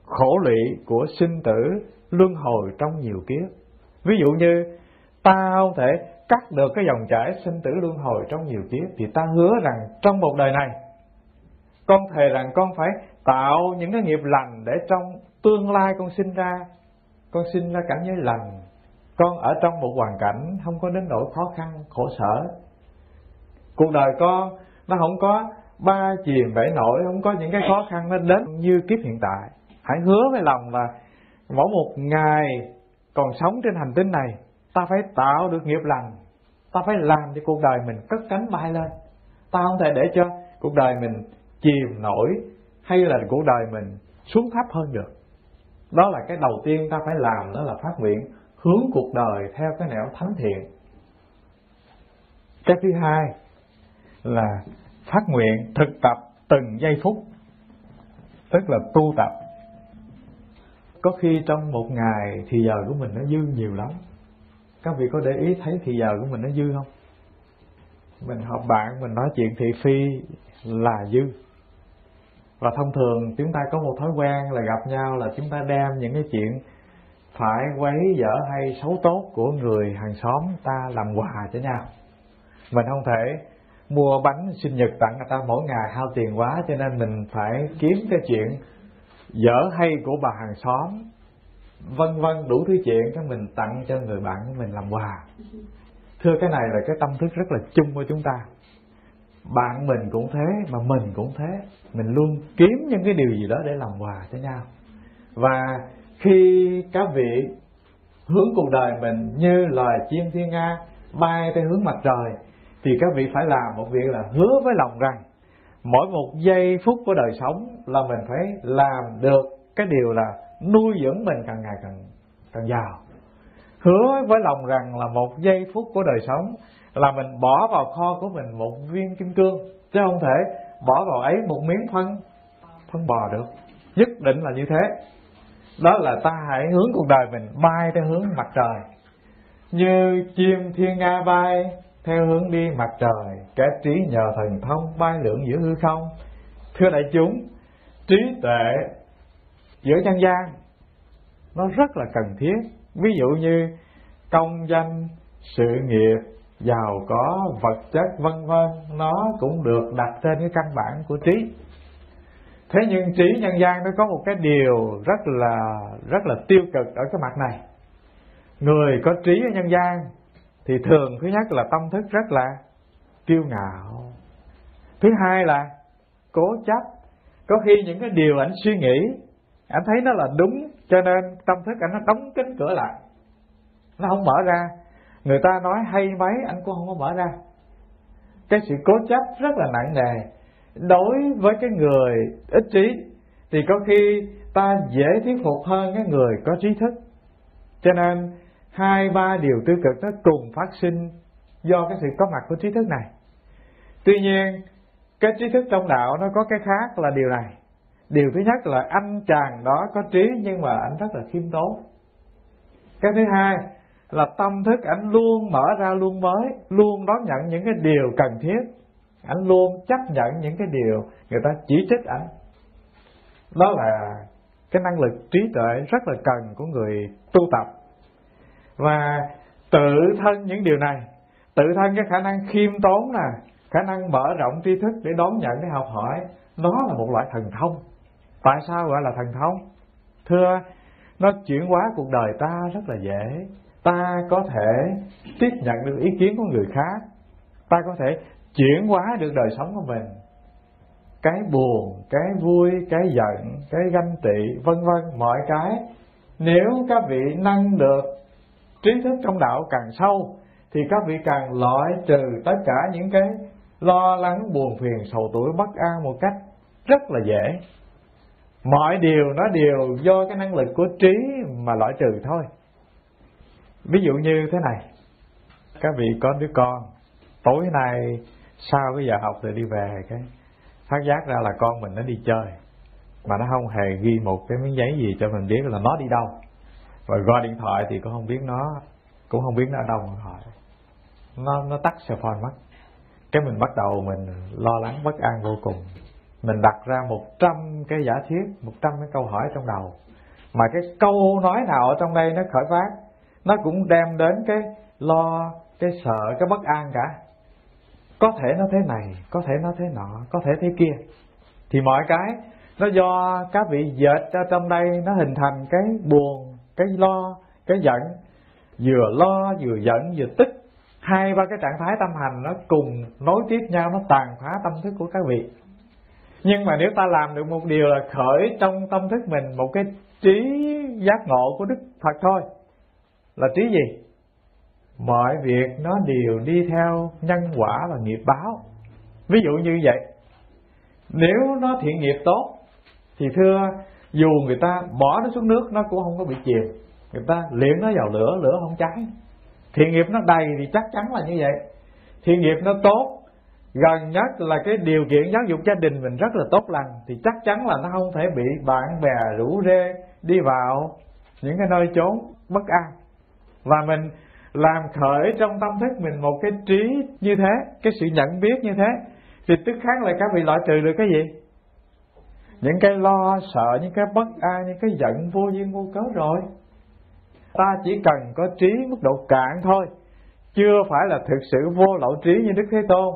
khổ lụy của sinh tử luân hồi trong nhiều kiếp? Ví dụ như, ta không thể cắt được cái dòng chảy sinh tử luân hồi trong nhiều kiếp thì ta hứa rằng trong một đời này, con thề rằng con phải tạo những cái nghiệp lành để trong tương lai con sinh ra. Con sinh ra cảnh giới lành con ở trong một hoàn cảnh không có đến nỗi khó khăn, khổ sở. Cuộc đời con, nó không có ba chìm bảy nổi, không có những cái khó khăn nó đến như kiếp hiện tại. Hãy hứa với lòng là mỗi một ngày còn sống trên hành tinh này, ta phải tạo được nghiệp lành. Ta phải làm cho cuộc đời mình cất cánh bay lên. Ta không thể để cho cuộc đời mình chìm nổi hay là cuộc đời mình xuống thấp hơn được. Đó là cái đầu tiên ta phải làm, đó là phát nguyện hướng cuộc đời theo cái nẻo thánh thiện. Cái thứ hai là phát nguyện thực tập từng giây phút, tức là tu tập. Có khi trong một ngày thì giờ của mình nó dư nhiều lắm. Các vị có để ý thấy thì giờ của mình nó dư không? Mình họp bạn, mình nói chuyện thị phi là dư. Và thông thường chúng ta có một thói quen là gặp nhau là chúng ta đem những cái chuyện phải quấy dở hay xấu tốt của người hàng xóm ta làm quà cho nhau. Mình không thể mua bánh sinh nhật tặng người ta mỗi ngày hao tiền quá, cho nên mình phải kiếm cái chuyện dở hay của bà hàng xóm, vân vân đủ thứ chuyện cái mình tặng cho người bạn của mình làm quà. Thưa cái này là cái tâm thức rất là chung của chúng ta. Bạn mình cũng thế, mà mình cũng thế. Mình luôn kiếm những cái điều gì đó để làm quà cho nhau. Và khi các vị hướng cuộc đời mình như loài chim thiên nga bay theo hướng mặt trời, thì các vị phải làm một việc là hứa với lòng rằng mỗi một giây phút của đời sống là mình phải làm được cái điều là nuôi dưỡng mình càng ngày càng càng giàu. Hứa với lòng rằng là một giây phút của đời sống là mình bỏ vào kho của mình một viên kim cương, chứ không thể bỏ vào ấy một miếng phân phân bò được. Nhất định là như thế đó là ta hãy hướng cuộc đời mình bay theo hướng mặt trời. Như chim thiên nga bay theo hướng đi mặt trời cái trí nhờ thần thông bay lượn giữa hư không. Thưa đại chúng, trí tuệ giữa nhân gian, nó rất là cần thiết. Ví dụ như công danh, sự nghiệp, giàu có, vật chất, vân vân, nó cũng được đặt trên cái căn bản của trí thế nhưng trí nhân gian nó có một cái điều rất là rất là tiêu cực ở cái mặt này. Người có trí ở nhân gian thì thường thứ nhất là tâm thức rất là kiêu ngạo. Thứ hai là cố chấp. Có khi những cái điều ảnh suy nghĩ, ảnh thấy nó là đúng, cho nên tâm thức ảnh nó đóng kín cửa lại. Nó không mở ra. Người ta nói hay mấy anh cũng không có mở ra. Cái sự cố chấp rất là nặng nề đối với cái người ít trí, thì có khi ta dễ thuyết phục hơn cái người có trí thức. Cho nên, hai, ba điều tiêu cực nó cùng phát sinh do cái sự có mặt của trí thức này. Tuy nhiên, cái trí thức trong đạo nó có cái khác là điều này. Điều thứ nhất là anh chàng đó có trí nhưng mà anh rất là khiêm tốn. Cái thứ hai là tâm thức anh luôn mở ra, luôn mới, luôn đón nhận những cái điều cần thiết anh luôn chấp nhận những cái điều người ta chỉ trích anh. Đó là cái năng lực trí tuệ rất là cần của người tu tập. Và tự thân những điều này, tự thân cái khả năng khiêm tốn nè, khả năng mở rộng tri thức để đón nhận, để học hỏi, nó là một loại thần thông. Tại sao gọi là thần thông? Thưa, nó chuyển hóa cuộc đời ta rất là dễ. Ta có thể tiếp nhận được ý kiến của người khác. Ta có thể chuyển hóa được đời sống của mình. Cái buồn, cái vui, cái giận, cái ganh tị, vân vân, mọi cái. Nếu các vị nâng được trí thức trong đạo càng sâu, thì các vị càng loại trừ tất cả những cái lo lắng, buồn phiền, sầu tuổi, bất an một cách rất là dễ. Mọi điều nó đều do cái năng lực của trí mà loại trừ thôi. Ví dụ như thế này, các vị có đứa con, tối nay sau cái giờ học rồi đi về cái phát giác ra là con mình nó đi chơi, mà nó không hề ghi một cái miếng giấy gì cho mình biết là nó đi đâu. Và gọi điện thoại thì cũng không biết nó, cũng không biết nó ở đâu mà hỏi nó nó tắt cell phone mất. Cái mình bắt đầu mình lo lắng, bất an vô cùng. Mình đặt ra một trăm cái giả thiết một trăm cái câu hỏi trong đầu. Mà cái câu nói nào ở trong đây nó khởi phát, nó cũng đem đến cái lo, cái sợ, cái bất an cả có thể nó thế này, có thể nó thế nọ, có thể thế kia. Thì mọi cái, nó do các vị dệt ra trong đây, nó hình thành cái buồn, cái lo, cái giận. Vừa lo, vừa giận, vừa tức. Hai, ba cái trạng thái tâm hành nó cùng nối tiếp nhau, nó tàn phá tâm thức của các vị. Nhưng mà nếu ta làm được một điều là khởi trong tâm thức mình một cái trí giác ngộ của đức phật thôi, là trí gì? Mọi việc nó đều đi theo nhân quả và nghiệp báo. Ví dụ như vậy. Nếu nó thiện nghiệp tốt, thì thưa, dù người ta bỏ nó xuống nước, nó cũng không có bị chìm. Người ta liệm nó vào lửa lửa không cháy. Thiện nghiệp nó đầy thì chắc chắn là như vậy. Thiện nghiệp nó tốt, gần nhất là cái điều kiện giáo dục gia đình mình rất là tốt lành, thì chắc chắn là nó không thể bị bạn bè rủ rê đi vào những cái nơi trốn bất an. Và mình làm khởi trong tâm thức mình một cái trí như thế, cái sự nhận biết như thế, thì tức khắc là các vị loại trừ được cái gì? Những cái lo, sợ, những cái bất an, những cái giận vô duyên vô cớ rồi. Ta chỉ cần có trí mức độ cạn thôi, chưa phải là thực sự vô lậu trí như đức thế tôn.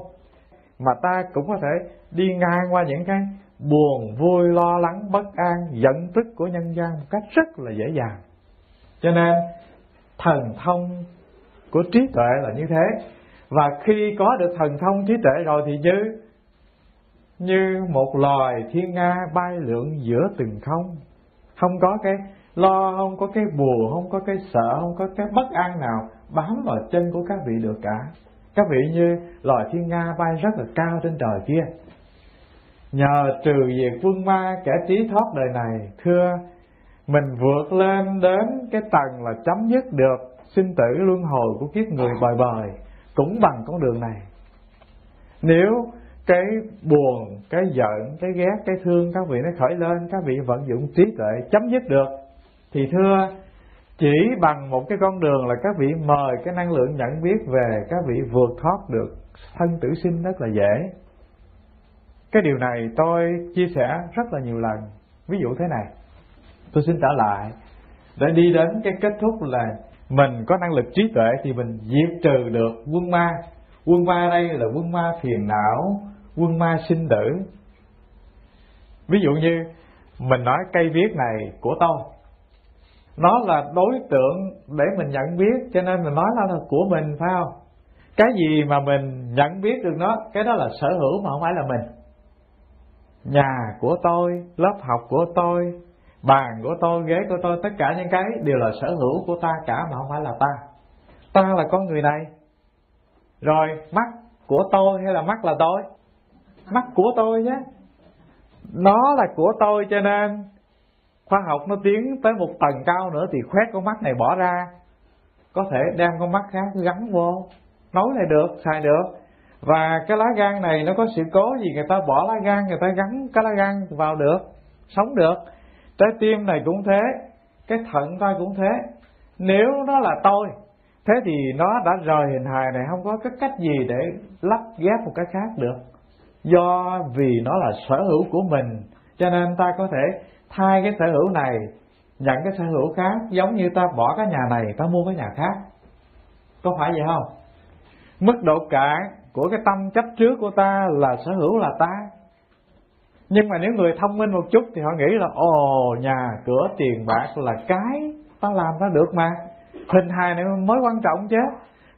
Mà ta cũng có thể đi ngang qua những cái buồn, vui, lo lắng, bất an, giận tức của nhân gian một cách rất là dễ dàng. Cho nên, thần thông của trí tuệ là như thế. Và khi có được thần thông trí tuệ rồi thì như như một loài thiên nga bay lượn giữa từng không. Không có cái lo, không có cái buồn, không có cái sợ, không có cái bất an nào bám vào chân của các vị được cả. Các vị như loài thiên nga bay rất là cao trên trời kia. Nhờ trừ diệt quân ma kẻ trí thoát đời này, thưa, mình vượt lên đến cái tầng là chấm dứt được sinh tử luân hồi của kiếp người bời bời cũng bằng con đường này. Nếu cái buồn, cái giận, cái ghét, cái thương các vị nó khởi lên, các vị vận dụng trí tuệ chấm dứt được, thì thưa, chỉ bằng một cái con đường là các vị mời cái năng lượng nhận biết về, các vị vượt thoát được thân tử sinh rất là dễ. Cái điều này tôi chia sẻ rất là nhiều lần. Ví dụ thế này, tôi xin trả lại, để đi đến cái kết thúc là mình có năng lực trí tuệ thì mình diệt trừ được quân ma. Quân ma đây là quân ma phiền não quân ma sinh tử. Ví dụ như mình nói cây viết này của tôi. Nó là đối tượng để mình nhận biết cho nên mình nói là, là của mình phải không? Cái gì mà mình nhận biết được nó cái đó là sở hữu mà không phải là mình. Nhà của tôi lớp học của tôi bàn của tôi, ghế của tôi, tất cả những cái đều là sở hữu của ta cả mà không phải là ta. Ta là con người này. Rồi, mắt của tôi hay là mắt là tôi? Mắt của tôi nhé. Nó là của tôi cho nên khoa học nó tiến tới một tầng cao nữa thì khoét con mắt này bỏ ra. Có thể đem con mắt khác gắn vô. Nối này được, xài được. Và cái lá gan này nó có sự cố gì, người ta bỏ lá gan, người ta gắn cái lá gan vào được, sống được trái tim này cũng thế, cái thận ta cũng thế. Nếu nó là tôi, thế thì nó đã rời hình hài này, không có cái cách gì để lắp ghép một cái khác được. Do vì nó là sở hữu của mình, cho nên ta có thể thay cái sở hữu này, nhận cái sở hữu khác. Giống như ta bỏ cái nhà này, ta mua cái nhà khác. Có phải vậy không? Mức độ cạn của cái tâm chấp trước của ta là sở hữu là ta nhưng mà nếu người thông minh một chút thì họ nghĩ là, ồ, nhà cửa tiền bạc là cái ta làm ra được mà. Hình hài này mới quan trọng chứ.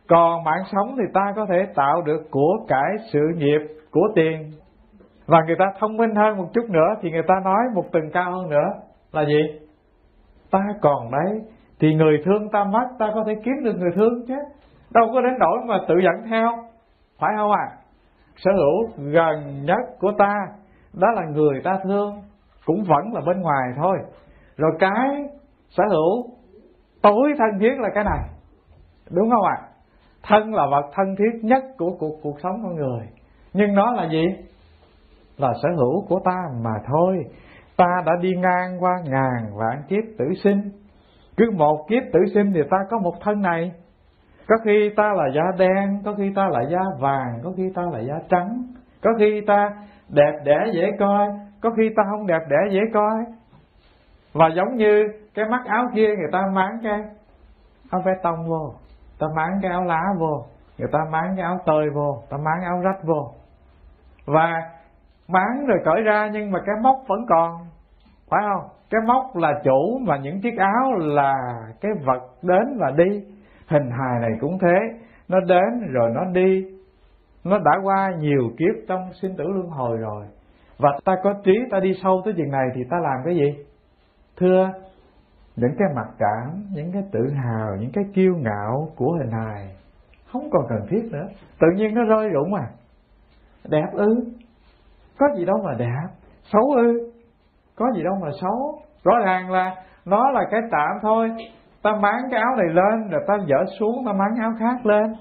Còn mạng sống thì ta có thể tạo được của cải sự nghiệp, của tiền. Và người ta thông minh hơn một chút nữa thì người ta nói một tầng cao hơn nữa là gì? Ta còn đấy, thì người thương ta mất ta có thể kiếm được người thương chứ. Đâu có đến nỗi mà tự dẫn theo. Phải không ạ? À? sở hữu gần nhất của ta đó là người ta thương, cũng vẫn là bên ngoài thôi. Rồi cái sở hữu tối thân thiết là cái này, đúng không ạ? À? thân là vật thân thiết nhất của cuộc cuộc sống con người. Nhưng nó là gì? Là sở hữu của ta mà thôi. Ta đã đi ngang qua ngàn vạn kiếp tử sinh. Cứ một kiếp tử sinh thì ta có một thân này. Có khi ta là da đen, có khi ta là da vàng, có khi ta là da trắng. Có khi ta đẹp đẽ dễ coi, có khi ta không đẹp đẽ dễ coi. Và giống như cái mắt áo kia, người ta máng cái áo vest tông vô, ta máng cái áo lá vô, người ta máng cái áo tơi vô, ta máng áo rách vô. Và máng rồi cởi ra, nhưng mà cái móc vẫn còn, phải không? Cái móc là chủ mà những chiếc áo là cái vật đến và đi. Hình hài này cũng thế, nó đến rồi nó đi nó đã qua nhiều kiếp trong sinh tử luân hồi rồi. Và ta có trí, ta đi sâu tới chuyện này thì ta làm cái gì? Thưa, những cái mặc cảm những cái tự hào, những cái kiêu ngạo của hình hài không còn cần thiết nữa. Tự nhiên nó rơi rụng à. Đẹp ư? Có gì đâu mà đẹp. Xấu ư? Có gì đâu mà xấu. Rõ ràng là nó là cái tạm thôi. Ta máng cái áo này lên, rồi ta dở xuống, ta máng áo khác lên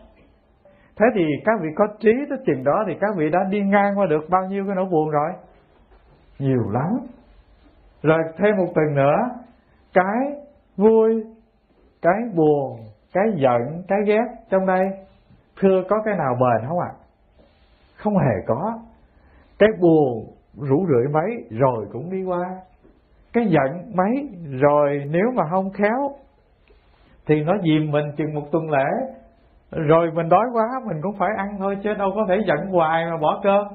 thế thì các vị có trí tới chừng đó thì các vị đã đi ngang qua được bao nhiêu cái nỗi buồn rồi? Nhiều lắm. Rồi thêm một tuần nữa, cái vui, cái buồn, cái giận, cái ghét trong đây, thưa có cái nào bền không ạ? À? không hề có. Cái buồn rủ rượi mấy rồi cũng đi qua. Cái giận mấy rồi nếu mà không khéo thì nó dìm mình chừng một tuần lễ rồi mình đói quá, mình cũng phải ăn thôi, chứ đâu có thể giận hoài mà bỏ cơm.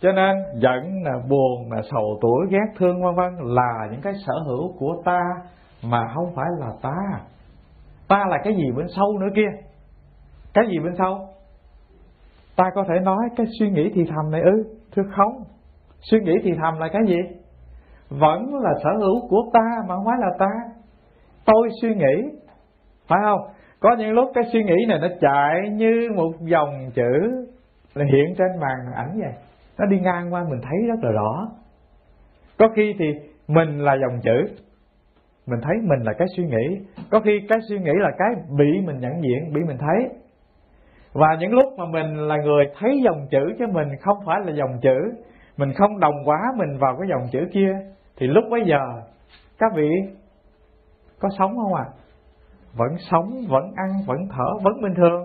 Cho nên giận là buồn, là sầu tuổi, ghét thương, vân vân, là những cái sở hữu của ta, mà không phải là ta. Ta là cái gì bên sâu nữa kia? Cái gì bên sau? Ta có thể nói cái suy nghĩ thì thầm này ư? Thưa không? Suy nghĩ thì thầm là cái gì? Vẫn là sở hữu của ta mà không phải là ta. Tôi suy nghĩ, phải không? Có những lúc cái suy nghĩ này nó chạy như một dòng chữ là hiện trên màn ảnh vậy. Nó đi ngang qua, mình thấy rất là rõ. Có khi thì mình là dòng chữ. Mình thấy mình là cái suy nghĩ. Có khi cái suy nghĩ là cái bị mình nhận diện, bị mình thấy. Và những lúc mà mình là người thấy dòng chữ chứ mình không phải là dòng chữ, mình không đồng hóa mình vào cái dòng chữ kia, thì lúc bấy giờ các vị có sống không ạ? à? Vẫn sống, vẫn ăn, vẫn thở, vẫn bình thường.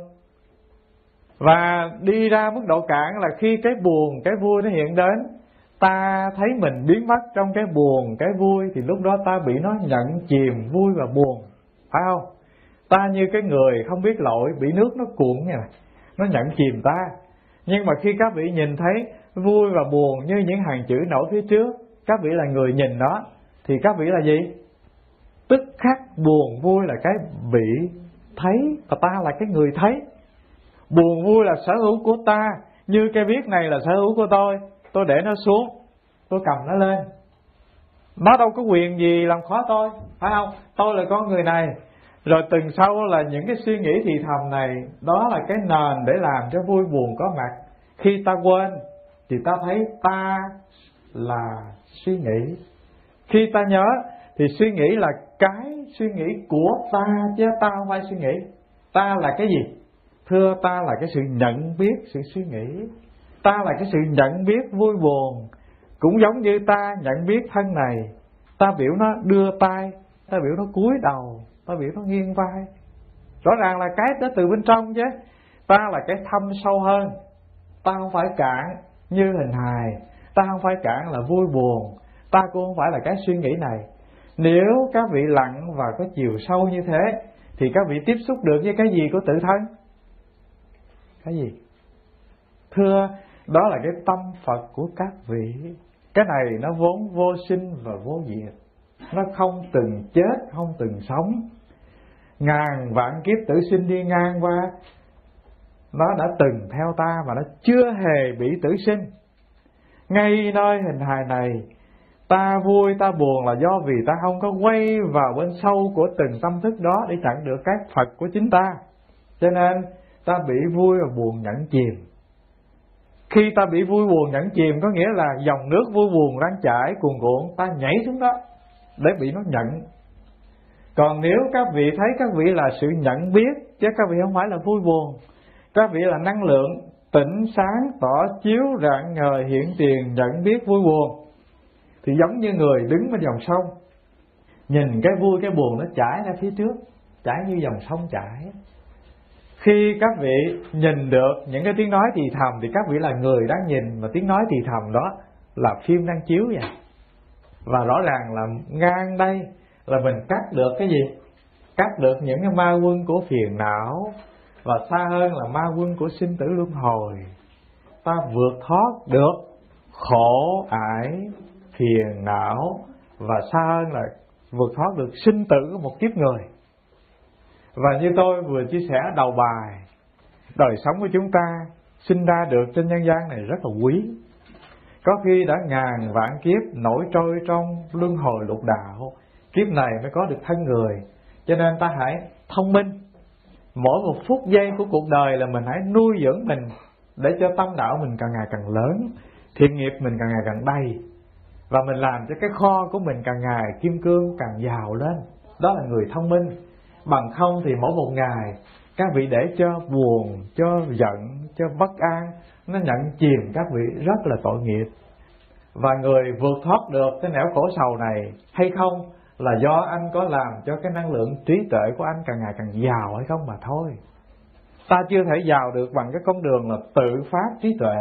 Và đi ra mức độ cạn là khi cái buồn, cái vui nó hiện đến, ta thấy mình biến mất trong cái buồn, cái vui, thì lúc đó ta bị nó nhận chìm vui và buồn. Phải không? Ta như cái người không biết lỗi, bị nước nó cuộn như này nó nhận chìm ta. Nhưng mà khi các vị nhìn thấy vui và buồn như những hàng chữ nổi phía trước, các vị là người nhìn nó, thì các vị là gì? Tức khắc buồn vui là cái bị thấy và ta là cái người thấy. Buồn vui là sở hữu của ta. Như cái viết này là sở hữu của tôi. Tôi để nó xuống. Tôi cầm nó lên. Nó đâu có quyền gì làm khó tôi. Phải không? Tôi là con người này. Rồi từng sau là những cái suy nghĩ thì thầm này, đó là cái nền để làm cho vui buồn có mặt. Khi ta quên, thì ta thấy ta là suy nghĩ. Khi ta nhớ thì suy nghĩ là cái suy nghĩ của ta chứ ta không phải suy nghĩ. Ta là cái gì? Thưa ta là cái sự nhận biết sự suy nghĩ. Ta là cái sự nhận biết vui buồn. Cũng giống như ta nhận biết thân này. Ta biểu nó đưa tay, ta biểu nó cúi đầu, ta biểu nó nghiêng vai. Rõ ràng là cái đó từ bên trong chứ. Ta là cái thâm sâu hơn. Ta không phải cản như hình hài. Ta không phải cản là vui buồn. Ta cũng không phải là cái suy nghĩ này nếu các vị lặng và có chiều sâu như thế, thì các vị tiếp xúc được với cái gì của tự thân? Cái gì? Thưa, đó là cái tâm phật của các vị. Cái này nó vốn vô sinh và vô diệt. Nó không từng chết, không từng sống. Ngàn vạn kiếp tử sinh đi ngang qua, nó đã từng theo ta và nó chưa hề bị tử sinh. Ngay nơi hình hài này ta vui, ta buồn là do vì ta không có quay vào bên sâu của từng tâm thức đó để chặn được các phật của chính ta. Cho nên, ta bị vui và buồn nhẫn chìm. Khi ta bị vui, buồn, nhẫn chìm có nghĩa là dòng nước vui, buồn đang chảy cuồn cuộn, ta nhảy xuống đó để bị nó nhận còn nếu các vị thấy các vị là sự nhận biết, chứ các vị không phải là vui, buồn, các vị là năng lượng tỉnh sáng, tỏ chiếu rạng ngời, hiện tiền nhận biết, vui, buồn thì giống như người đứng bên dòng sông. Nhìn cái vui, cái buồn nó chảy ra phía trước. Chảy như dòng sông chảy. Khi các vị nhìn được những cái tiếng nói thì thầm, thì các vị là người đang nhìn mà tiếng nói thì thầm đó là phim đang chiếu vậy. Và rõ ràng là ngang đây là mình cắt được cái gì? Cắt được những cái ma quân của phiền não và xa hơn là ma quân của sinh tử luân hồi. Ta vượt thoát được khổ ải phiền não và xa hơn là vượt thoát được sinh tử của một kiếp người. Và như tôi vừa chia sẻ đầu bài, đời sống của chúng ta sinh ra được trên nhân gian này rất là quý. Có khi đã ngàn vạn kiếp nổi trôi trong luân hồi lục đạo, kiếp này mới có được thân người. Cho nên ta hãy thông minh. Mỗi một phút giây của cuộc đời là mình hãy nuôi dưỡng mình để cho tâm đạo mình càng ngày càng lớn, thiện nghiệp mình càng ngày càng đầy và mình làm cho cái kho của mình càng ngày kim cương càng giàu lên. Đó là người thông minh. Bằng không thì mỗi một ngày, các vị để cho buồn, cho giận, cho bất an, nó nhận chìm các vị rất là tội nghiệp. Và người vượt thoát được cái nẻo khổ sầu này hay không là do anh có làm cho cái năng lượng trí tuệ của anh càng ngày càng giàu hay không mà thôi. Ta chưa thể giàu được bằng cái con đường là tự phát trí tuệ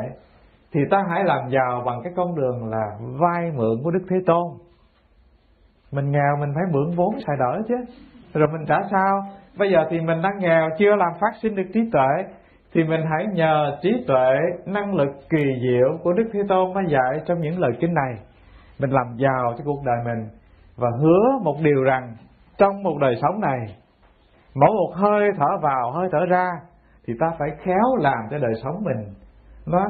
thì ta hãy làm giàu bằng cái con đường là vay mượn của đức thế tôn. Mình nghèo mình phải mượn vốn xài đỡ chứ. Rồi mình trả sao? Bây giờ thì mình đang nghèo, chưa làm phát sinh được trí tuệ, thì mình hãy nhờ trí tuệ, năng lực kỳ diệu của đức thế tôn đã dạy trong những lời kinh này. Mình làm giàu cho cuộc đời mình và hứa một điều rằng trong một đời sống này, mỗi một hơi thở vào, hơi thở ra, thì ta phải khéo làm cho đời sống mình nó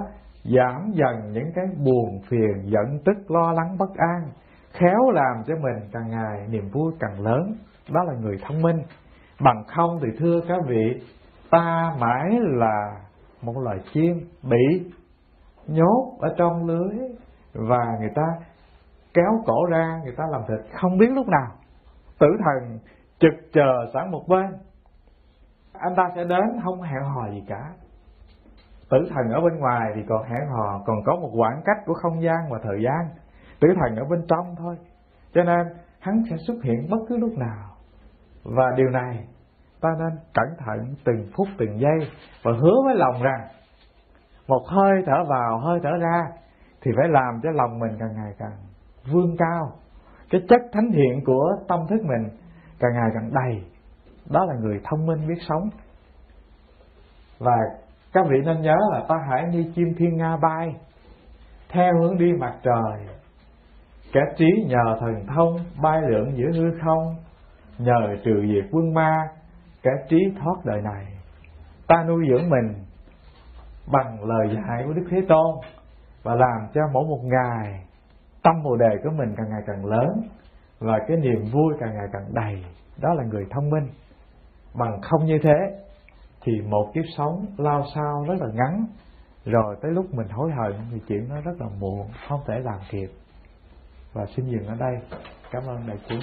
giảm dần những cái buồn, phiền, giận, tức, lo lắng, bất an, khéo làm cho mình càng ngày niềm vui càng lớn. Đó là người thông minh. Bằng không thì thưa các vị, ta mãi là một loài chim bị nhốt ở trong lưới và người ta kéo cổ ra, người ta làm thịt không biết lúc nào. Tử thần trực chờ sẵn một bên. Anh ta sẽ đến, không hẹn hò gì cả tử thần ở bên ngoài thì còn hẹn hò, còn có một khoảng cách của không gian và thời gian. Tử thần ở bên trong thôi. Cho nên, hắn sẽ xuất hiện bất cứ lúc nào. Và điều này, ta nên cẩn thận từng phút từng giây và hứa với lòng rằng, một hơi thở vào, hơi thở ra, thì phải làm cho lòng mình càng ngày càng vươn cao. Cái chất thánh thiện của tâm thức mình càng ngày càng đầy. Đó là người thông minh biết sống. Và các vị nên nhớ là ta hãy như chim thiên nga bay, theo hướng đi mặt trời. Kẻ trí nhờ thần thông bay lượn giữa hư không, nhờ trừ diệt quân ma, kẻ trí thoát đời này. Ta nuôi dưỡng mình bằng lời dạy của đức thế tôn và làm cho mỗi một ngày tâm bồ đề của mình càng ngày càng lớn và cái niềm vui càng ngày càng đầy. Đó là người thông minh. Bằng không như thế thì một kiếp sống lao sao rất là ngắn. Rồi tới lúc mình hối hận thì chuyện nó rất là muộn, không thể làm kịp. Và xin dừng ở đây. Cảm ơn đại chúng.